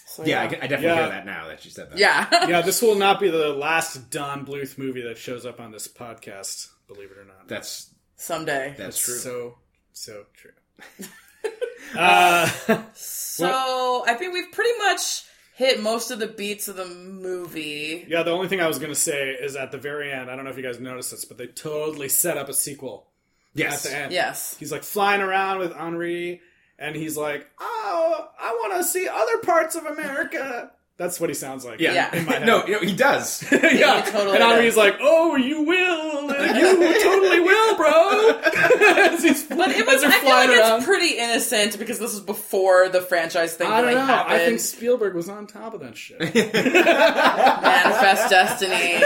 so, yeah, I, I definitely Yeah. hear that now that you said that. yeah. yeah. This will not be the last Don Bluth movie that shows up on this podcast. Believe it or not. That's Someday. that's true. So so true. uh, So I think we've pretty much hit most of the beats of the movie. yeah, the only thing I was going to say is at the very end. I don't know if you guys noticed this, but they totally set up a sequel yes. at the end. Yes. He's like flying around with Henri, and he's like, "Oh, I want to see other parts of America." That's what he sounds like. Yeah. Yeah. in my head. no, you know, he does. yeah, He totally and Henri's does. like, "Oh, you will, you totally will, bro." As he's- But it was, they're I feel like around. it's pretty innocent because this was before the franchise thing I don't really know. happened. I think Spielberg was on top of that shit. Manifest Destiny,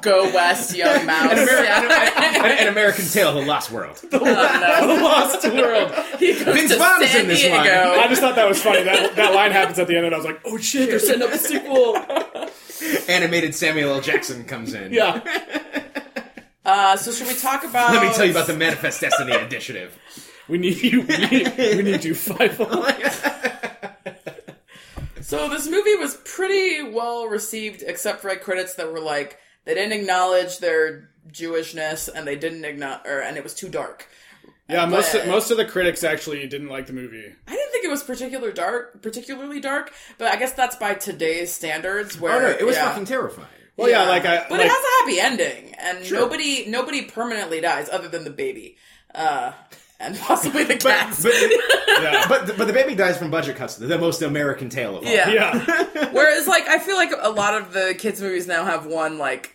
Go West, Young Mouse. An, Ameri- Yeah. an, an American Tale: The Lost World. Oh, no. Lost World. He goes Vince to Vaughn is San in this Diego. one. I just thought that was funny. That that line happens at the end, and I was like, "Oh shit, they're setting up a sequel." Animated Samuel L. Jackson comes in. Yeah. Uh, so should we talk about? Let me tell you about the Manifest Destiny Initiative. We need you. We need, we need you five. So this movie was pretty well received, except for like critics that were like they didn't acknowledge their Jewishness and they didn't acknowledge, or and it was too dark. Yeah, most of, most of the critics actually didn't like the movie. I didn't think it was particular dark, particularly dark, but I guess that's by today's standards. Where Oh no, it was yeah. fucking terrifying. Well, yeah, like I. but like, it has a happy ending, and nobody nobody permanently dies other than the baby, uh, and possibly the cats. But, yeah. but, the, but the baby dies from budget cuts. The most American tale of all. yeah. yeah. Whereas, like, I feel like a lot of the kids' movies now have one like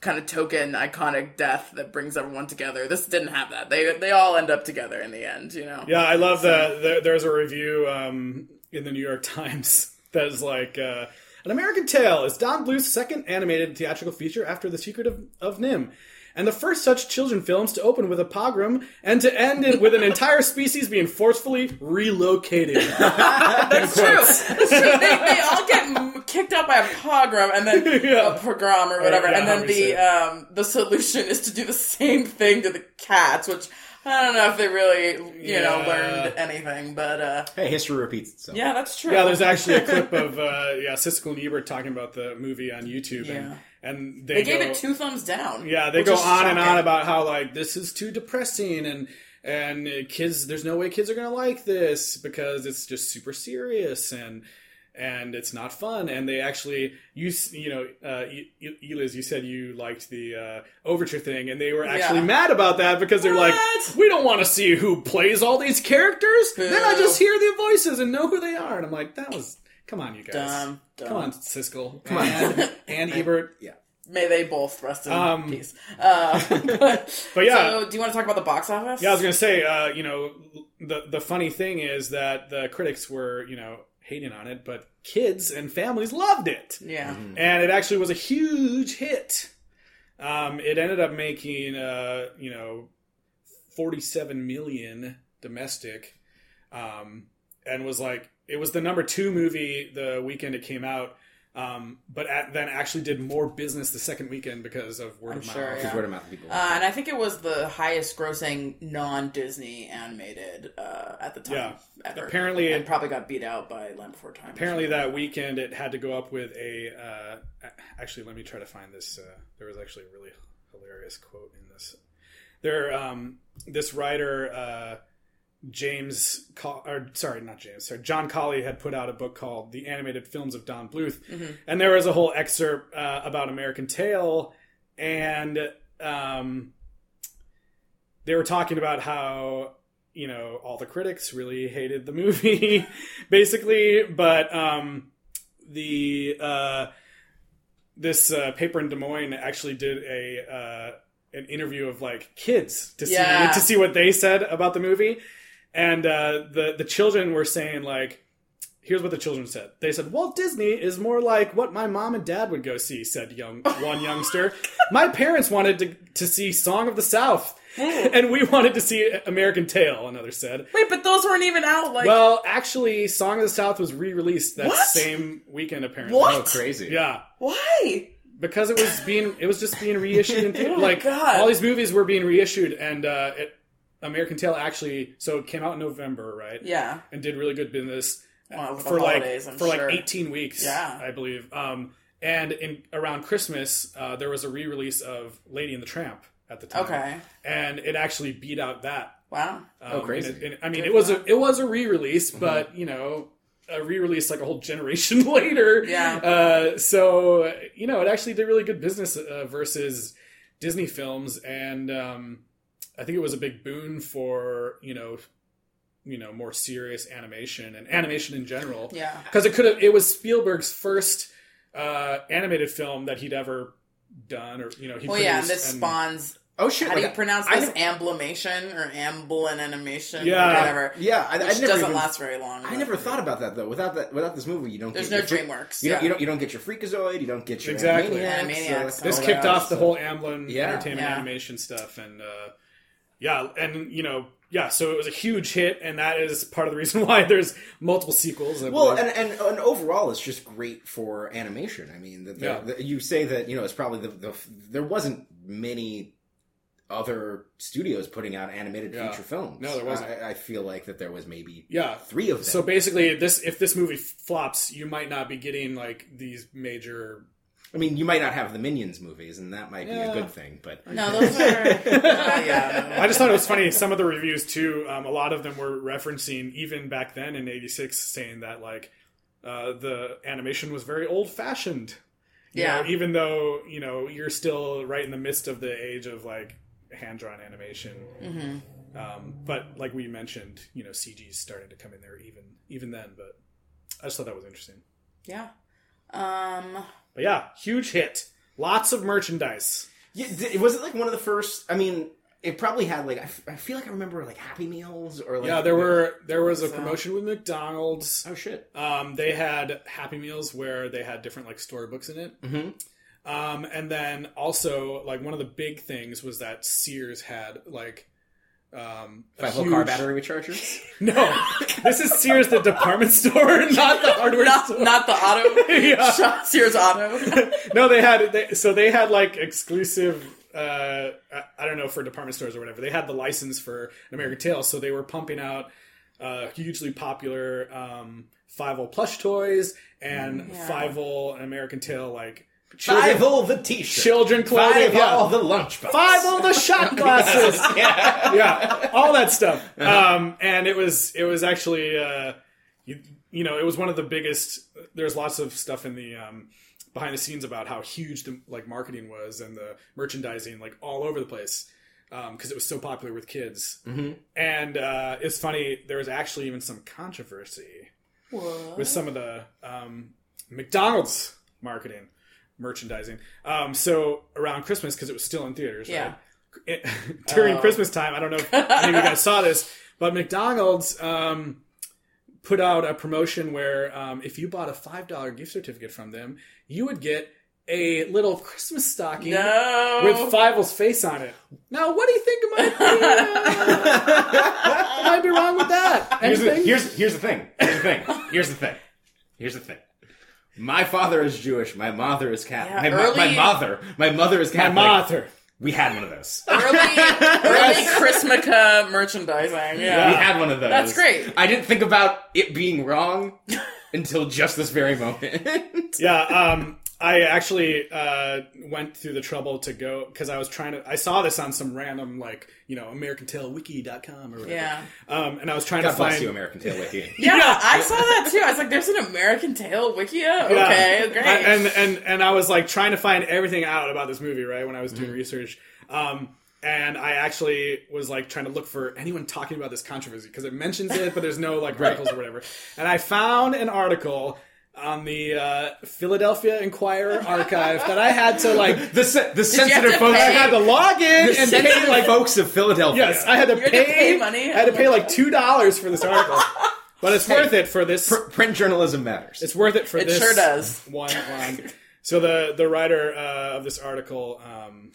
kind of token, iconic death that brings everyone together. This didn't have that. They they all end up together in the end. You know. Yeah, I love that. There, there's a review um, in the New York Times that is like, uh, "An American Tale is Don Bluth's second animated theatrical feature after The Secret of, of NIMH, and the first such children films to open with a pogrom and to end it with an entire species being forcefully relocated." That's true. That's true. They, they all get kicked out by a pogrom and then Yeah. a pogrom or whatever, yeah, and then the um the solution is to do the same thing to the cats, which I don't know if they really you know learned anything, but uh Hey, history repeats itself. yeah, that's true. Yeah, there's actually a clip of uh, yeah Siskel and Ebert talking about the movie on YouTube, Yeah. and, and they, they gave go- it two thumbs down. Yeah, they go on and on about how like this is too depressing and and kids there's no way kids are going to like this because it's just super serious and and it's not fun. And they actually you you know uh Eliz you said you liked the uh overture thing and they were actually Yeah. mad about that because they're like we don't want to see who plays all these characters. Then I just hear their voices and know who they are. And I'm like that was come on you guys Dumb, dumb. come on Siskel come on and, and Ebert May they both rest in Um, peace. Uh, but, but yeah So, do you want to talk about the box office? Yeah, I was gonna say, uh, you know, the the funny thing is that the critics were, you know, hating on it, but kids and families loved it, Yeah. and it actually was a huge hit. Um, it ended up making, uh, you know, forty seven million domestic, um, and was like it was the number two movie the weekend it came out. Um, but at, then actually did more business the second weekend because of word I'm of mouth. sure, Because yeah. word of mouth people. Uh, and I think it was the highest grossing non Disney animated uh, at the time. Yeah. Ever. Apparently and it- probably got beat out by Land Before Time. apparently that weekend it had to go up with a uh, actually let me try to find this uh, there was actually a really hilarious quote in this there um, this writer uh, James or sorry not James sorry John Cawley had put out a book called The Animated Films of Don Bluth. And there was a whole excerpt uh, about American Tail and um, they were talking about how you know all the critics really hated the movie basically but um the uh this uh, paper in Des Moines actually did a uh an interview of like kids to see Yeah. to see what they said about the movie and uh the the children were saying like Here's what the children said. They said, Walt Disney is more like what my mom and dad would go see, said young one youngster. My parents wanted to, to see Song of the South, and we wanted to see American Tail, another said. Wait, but those weren't even out. Like, Well, actually, Song of the South was re released that What? same weekend, apparently. What? oh, crazy. Yeah. why? Because it was being, it was just being reissued. In theater. Oh like, God. all these movies were being reissued, and uh, it, American Tail actually, so it came out in November, right? Yeah. And did really good business Well, for like holidays, I'm for sure. like 18 weeks Yeah. i believe um and in around christmas uh there was a re-release of lady and the tramp at the time Okay. and it actually beat out that Wow. um, Oh, crazy. and it- and- i mean Good it was for a it was a re-release but you know a re-release like a whole generation later Yeah. uh so you know it actually did really good business uh, versus disney films and um i think it was a big boon for you know you know more serious animation and animation in general Yeah. because it could have it was spielberg's first uh animated film that he'd ever done or you know he Well, yeah, and produced, this and- spawns. Oh shit! How do you pronounce I this? nev- Amblimation or amblin animation? Yeah. Whatever. yeah, I, I never doesn't even, last very long. I never thought about that though. Without that, without this movie, you don't. There's get no your DreamWorks. You don't, yeah. you don't. You don't get your Freakazoid. You don't get your Exactly. Animaniacs. Animaniacs, uh, this kicked yeah. off the whole Amblin Yeah. entertainment Yeah. animation stuff, and uh, yeah, and you know, yeah, so it was a huge hit, and that is part of the reason why there's multiple sequels. I Well, and, and and overall, it's just great for animation. I mean, the, the, Yeah. the- you say that you know it's probably the, the there wasn't many other studios putting out animated Yeah. feature films. No, there wasn't. I, I feel like that there was maybe Yeah. three of them. So basically, this if this movie flops, you might not be getting like these major. I mean, you might not have the Minions movies, and that might be a good thing. But No, those are. yeah. I just thought it was funny. Some of the reviews too. Um, a lot of them were referencing even back then in '86, saying that like uh, the animation was very old fashioned. Yeah. know, even though you know you're still right in the midst of the age of like hand drawn animation. Mm-hmm. Um, but like we mentioned, you know, CG's starting to come in there even even then. But I just thought that was interesting. Yeah. Um. But yeah, huge hit. Lots of merchandise. yeah, d- was it like one of the first? I mean, it probably had like I, f- I feel like I remember like Happy Meals or like Yeah, there were there was a promotion with McDonald's. Oh shit! Um, they had Happy Meals where they had different like storybooks in it. Mm-hmm. Um, and then also like one of the big things was that Sears had like um, a Five huge- car battery rechargers. No, this is Sears, the department store, not the hardware Not, store. not the auto. Yeah. Shop- Sears Auto. no, they had they, so they had like exclusive. Uh, I, I don't know for department stores or whatever. They had the license for an American Tail, so they were pumping out uh, hugely popular um, Fievel plush toys and Yeah. Fievel and American Tail like Fievel children, all the t-shirts. children clothing. Fievel yeah. all the lunchbox. Fievel the shot glasses. yeah. yeah, all that stuff. Um, and it was it was actually uh, you, you know it was one of the biggest. There's lots of stuff in the um, behind the scenes about how huge the like marketing was and the merchandising like all over the place because it was so popular with kids. Mm-hmm. And uh, it's funny. There was actually even some controversy What? with some of the um, McDonald's marketing merchandising. Um, so around Christmas, because it was still in theaters, Yeah. right? It- during Oh. Christmas time, I don't know if any of you guys saw this, but McDonald's um, put out a promotion where um, if you bought a five dollar gift certificate from them, you would get a little Christmas stocking No. with Fievel's face on it. Now, what do you think might be, uh, might be wrong with that? Here's the, here's, here's the thing. Here's the thing. Here's the thing. Here's the thing. My father is Jewish. My mother is Catholic. Yeah, my, mo- my mother. My mother is Catholic. My Catholic. mother. We had one of those. early, early Chrismica merchandising. Yeah. We had one of those. That's great. I didn't think about it being wrong until just this very moment. Yeah, um, I actually uh, went through the trouble to go because I was trying to. I saw this on some random like you know AmericanTaleWiki.com or whatever. Yeah. Um, and I was trying God to bless find. you, American Tail Wiki. Yeah, I saw that too. I was like, "There's an American Tail Wikia." Yeah. Okay, great. And and and I was like trying to find everything out about this movie right when I was doing research. Um, and I actually was like trying to look for anyone talking about this controversy because it mentions it, but there's no like articles or whatever. And I found an article on the uh, Philadelphia Inquirer archive that I had to like. The, se- the sensitive folks. pay? I had to log in The and pay like folks of Philadelphia. Yes, I had to had to pay, pay money? I had to pay like two dollars for this article, but it's worth it for this. Pr- print journalism matters. it's worth it for It this. sure does. One line. So the the writer uh, of this article, um,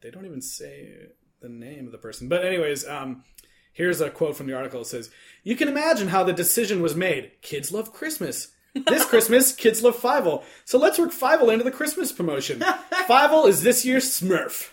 they don't even say the name of the person, but anyways, um, here's a quote from the article. It says, "You can imagine how the decision was made. Kids love Christmas." This Christmas, kids love Fievel. So let's work Fievel into the Christmas promotion. Fievel is this year's Smurf.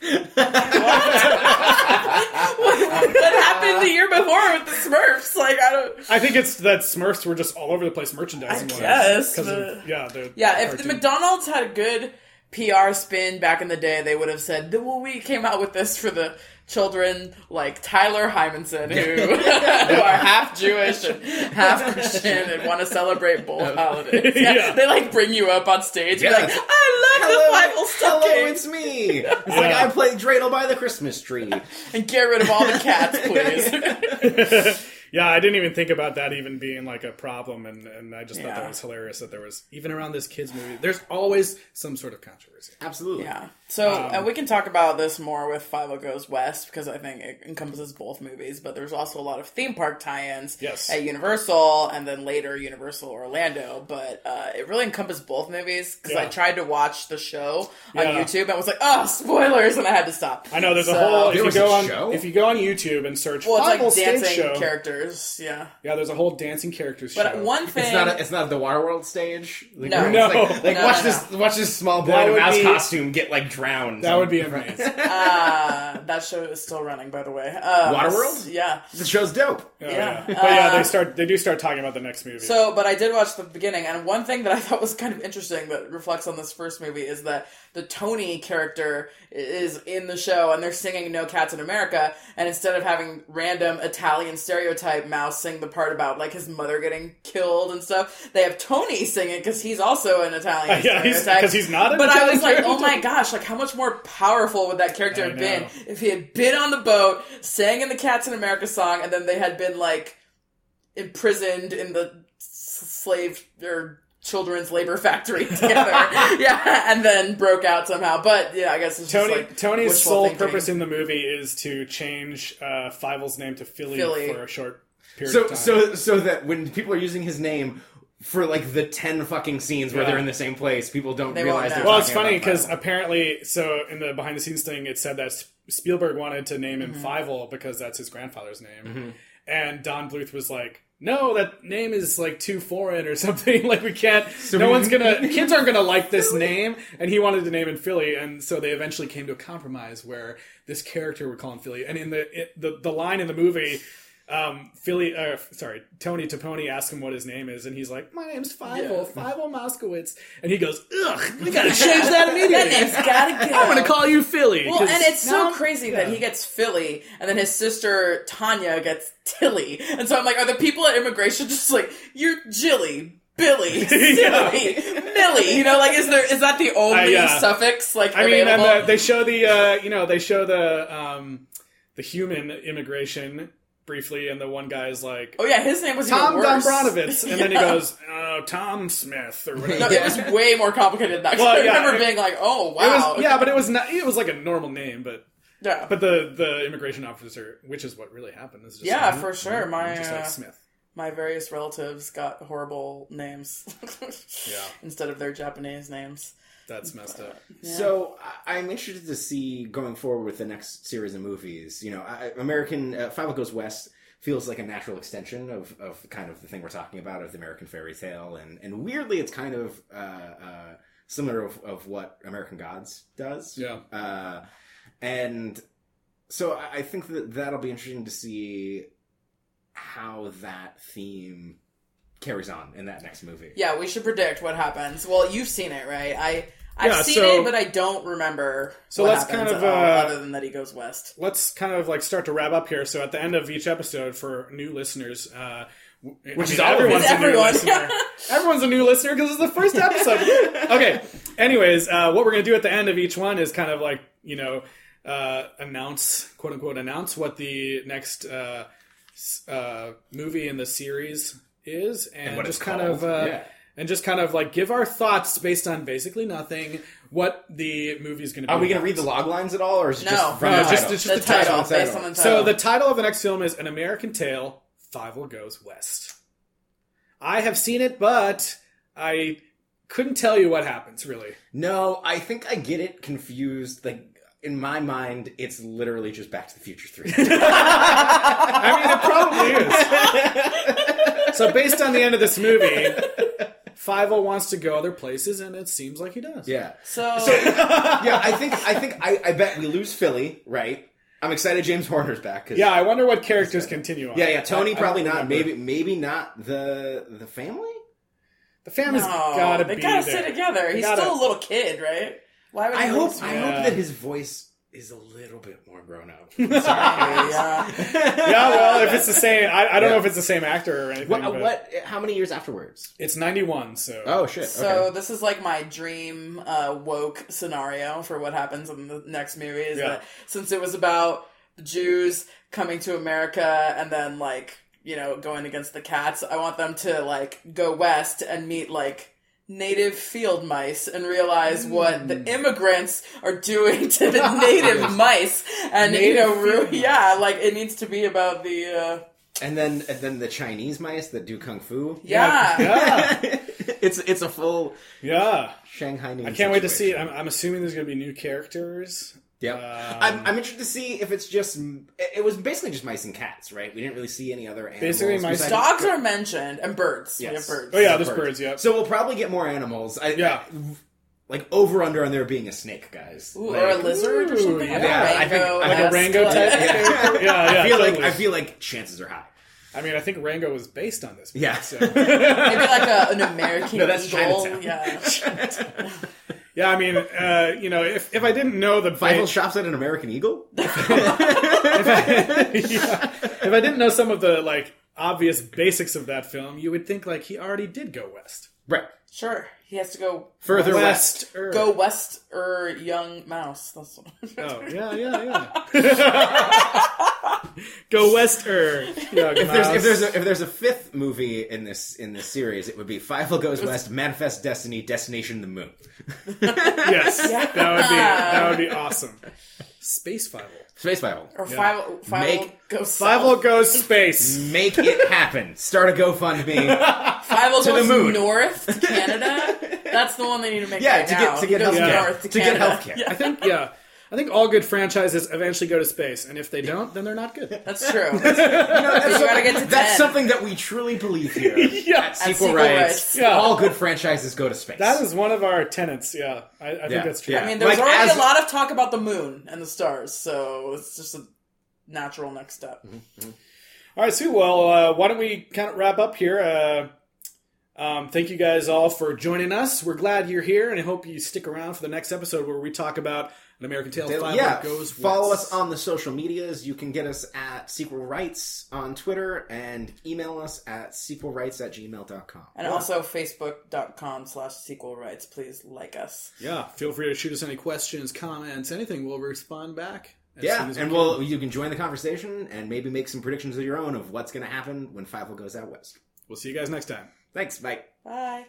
what happened the year before with the Smurfs? Like, I don't. I think it's that Smurfs were just all over the place merchandising wise. guess, but- of yeah, Yeah, if the. McDonald's had a good PR spin back in the day, they would have said, "Well, we came out with this for the children like Tyler Hymanson, who, who are half Jewish and half Christian and want to celebrate both holidays." Yeah, Yeah. They like bring you up on stage. and be Yeah. like, "I love the Bible Hello, it's me. It's like I play dreidel by the Christmas tree. and get rid of all the cats, please. yeah, I didn't even think about that even being like a problem, and, and I just thought Yeah. that was hilarious that there was even around this kids movie. There's always some sort of controversy. Absolutely. Yeah. So, Um, and we can talk about this more with Fievel Goes West because I think it encompasses both movies. But there's also a lot of theme park tie-ins Yes. at Universal and then later Universal Orlando. But uh, it really encompassed both movies because I tried to watch the show on Yeah. YouTube and it was like, "Oh, spoilers!" and I had to stop. I know there's a whole. If you go on, show? if you go on YouTube and search Well, it's Bible like stage dancing show, characters. characters. Yeah, Yeah, there's a whole dancing characters but show. one thing. It's not. A, it's not the Waterworld stage. Like, No. No. Like, like No, watch no, this. Watch this small boy That in a would mouse be- costume get like drowned. that would be amazing. uh, that show is still running, by the way. Um, Waterworld? Yeah. the show's dope. Oh, Yeah. But yeah, Uh, they start. They do start talking about the next movie. So, but I did watch the beginning, and one thing that I thought was kind of interesting that reflects on this first movie is that the Tony character is in the show, and they're singing "No Cats in America," and instead of having random Italian stereotype mouse sing the part about like his mother getting killed and stuff, they have Tony sing it because he's also an Italian Yeah, he's- he's not an But I Italian was like, oh my gosh, like how much more powerful would that character I have been if he had been on the boat, sang in the Cats in America song, and then they had been like imprisoned in the slave or children's labor factory together. yeah, and then broke out somehow. But yeah, I guess it's Tony just like Tony's sole thinking. purpose in the movie is to change uh, Fievel's name to Philly, Philly. for a short period So of time. so so that when people are using his name for like the ten fucking scenes where Yeah. they're in the same place, people don't They realize. they're well, it's funny because apparently, so in the behind the scenes thing, it said that Spielberg wanted to name him Mm-hmm. Fievel because that's his grandfather's name, Mm-hmm. and Don Bluth was like. No, that name is like too foreign or something. Like we can't. no we- one's gonna. Kids aren't gonna like this name. And he wanted to name him Philly, and so they eventually came to a compromise where this character would call him Philly. And in the it, the the line in the movie, um, Philly, uh, sorry, Tony Toponi asks him what his name is, and he's like, "My name's Fievel, Fievel Mousekewitz," and he goes, "Ugh, we gotta change that immediately. That name's gotta go. I'm gonna call you Philly." Well, 'cause and it's so now- crazy yeah. that he gets Philly, and then his sister Tanya gets Tilly, and so I'm like, are the people at immigration just like you're Jilly, Billy, Silly, Yeah. Millie? You know, like is there is that the only Uh, suffix like I mean, and the, they show the, uh, you know, they show the um, the human immigration briefly, and the one guy's like. oh yeah, his name was Tom. Dombranovitz, and then he goes, uh, Tom Smith, or whatever. No, it was way more complicated than that. Well, I yeah, remember it- being like, "Oh It wow, was, yeah, but it was not. It was like a normal name, but yeah, but the the immigration officer, which is what really happened, is just yeah, like, for sure." My just uh, like Smith. my various relatives got horrible names Yeah, instead of their Japanese names. That's messed up. So I- I'm interested to see going forward with the next series of movies. You know, I, American uh, Fievel Goes West feels like a natural extension of, of kind of the thing we're talking about of the American fairy tale, and and weirdly, it's kind of uh, uh, similar of, of what American Gods does. Yeah. Uh, and so I I think that that'll be interesting to see how that theme carries on in that next movie. Yeah, we should predict what happens. Well, you've seen it, right? I I've Yeah, seen so- it, but I don't remember. So what let's kind of, at uh, other than that he goes west. Let's kind of like start to wrap up here. So at the end of each episode, for new listeners, uh, w- I Which is mean, all of everyone's us. a new listener. Everyone's a new listener because it's the first episode. okay. Anyways, uh, what we're gonna do at the end of each one is kind of like you know uh, announce quote unquote announce what the next uh, uh, movie in the series is, and, what just it's kind called. of uh, Yeah. and just kind of like give our thoughts based on basically nothing. What the movie is going to be? Are we going to read the log lines at all, or is it No, just from no, the just- title? it's The the title, title. based on the title. So the title of the next film is An American Tale, Fievel Goes West. I have seen it, but I couldn't tell you what happens, really. No, I think I get it confused. Like in my mind, it's literally just Back to the Future Three. I mean, it probably is. so based on the end of this movie, Fievel wants to go other places, and it seems like he does. yeah, So, yeah. I think I think I, I bet we lose Philly, right? I'm excited James Horner's back. 'cause- Yeah, I wonder what characters continue on. yeah, yeah. Tony I- I probably don't remember. Maybe maybe not the the family. The family's no, gotta be too. they be gotta there. stay together. They He's gotta- still a little kid, right? Why would I hope I Yeah. hope that his voice is a little bit more grown up. yeah. Yeah, well, if it's the same, I, I don't Yeah. know if it's the same actor or anything. what, but what? How many years afterwards? It's ninety one, so Oh shit. So okay. this is like my dream uh, woke scenario for what happens in the next movie. Is Yeah. that since it was about the Jews coming to America and then like you know going against the cats, I want them to like go west and meet like native field mice and realize what the immigrants are doing to the native mice and you know ru- field mice. yeah like it needs to be about the uh and then and then the Chinese mice that do kung fu. yeah, yeah, it's it's a full yeah. Shanghai. I can't wait to see it. I'm, I'm assuming there's going to be new characters. Yep. Um, I'm, I'm interested to see if it's just. It it was basically just mice and cats, right? We didn't really see any other animals. Basically mice- besides- Dogs are mentioned and birds. We have Yes. birds. Oh yeah, there's birds. Yeah. So we'll probably get more animals. I, Yeah. I- like over under on there being a snake, guys. Ooh, Like, or a lizard or something. yeah. Like Yeah, I a think- Rango. Like a Rango like- type. character. Yeah, yeah. I feel like. I feel like chances are high. I mean, I think Rango was based on this. movie, Yeah. So. Maybe like a, an American No, that's eagle. Chinatown. Yeah. yeah. I mean, uh, you know, if, if I didn't know that Fievel shops at an American Eagle. if I, yeah, if I didn't know some of the like obvious basics of that film, you would think like he already did go west. right. Sure. He has to go Further west. West. Er. go west or young mouse. That's what Oh yeah, yeah, yeah. go west er, or yeah, If there's if there's a if there's a fifth movie in this in this series, it would be Fievel Goes West, Manifest Destiny, Destination the Moon. yes, that would be that would be awesome. Space Fievel. Space Fievel. or Yeah. five five Make- go Fievel south. goes space. Make it happen. Start a GoFundMe. Fievel to the moon. north to Canada. That's the one they need to make Yeah, right to now. get- to He get goes healthcare. north to, To get Canada. healthcare. Yeah, I think yeah. I think all good franchises eventually go to space, and if they don't, then they're not good. that's true. You know, that's You gotta get to that's something that we truly believe here. Yeah. at sequel, sequel rights. rights. Yeah. All good franchises go to space. That is one of our tenets. Yeah, I, I think that's true. yeah. I mean, there's Like, already as- a lot of talk about the moon and the stars, so it's just a natural next step. All right, Sue. Well, uh, why don't we kind of wrap up here? Uh, um, thank you guys all for joining us. We're glad you're here, and I hope you stick around for the next episode where we talk about an American Tale. Fievel yeah, goes follow west. us on the social medias. You can get us at Sequel Rights on Twitter and email us at sequelrights at gmail.com. And also facebook.com slash sequel rights. Please like us. Yeah, feel free to shoot us any questions, comments, anything. We'll respond back. as Yeah, as we and can. we'll you can join the conversation and maybe make some predictions of your own of what's going to happen when Fievel goes out west. we'll see you guys next time. Thanks, bye. Bye.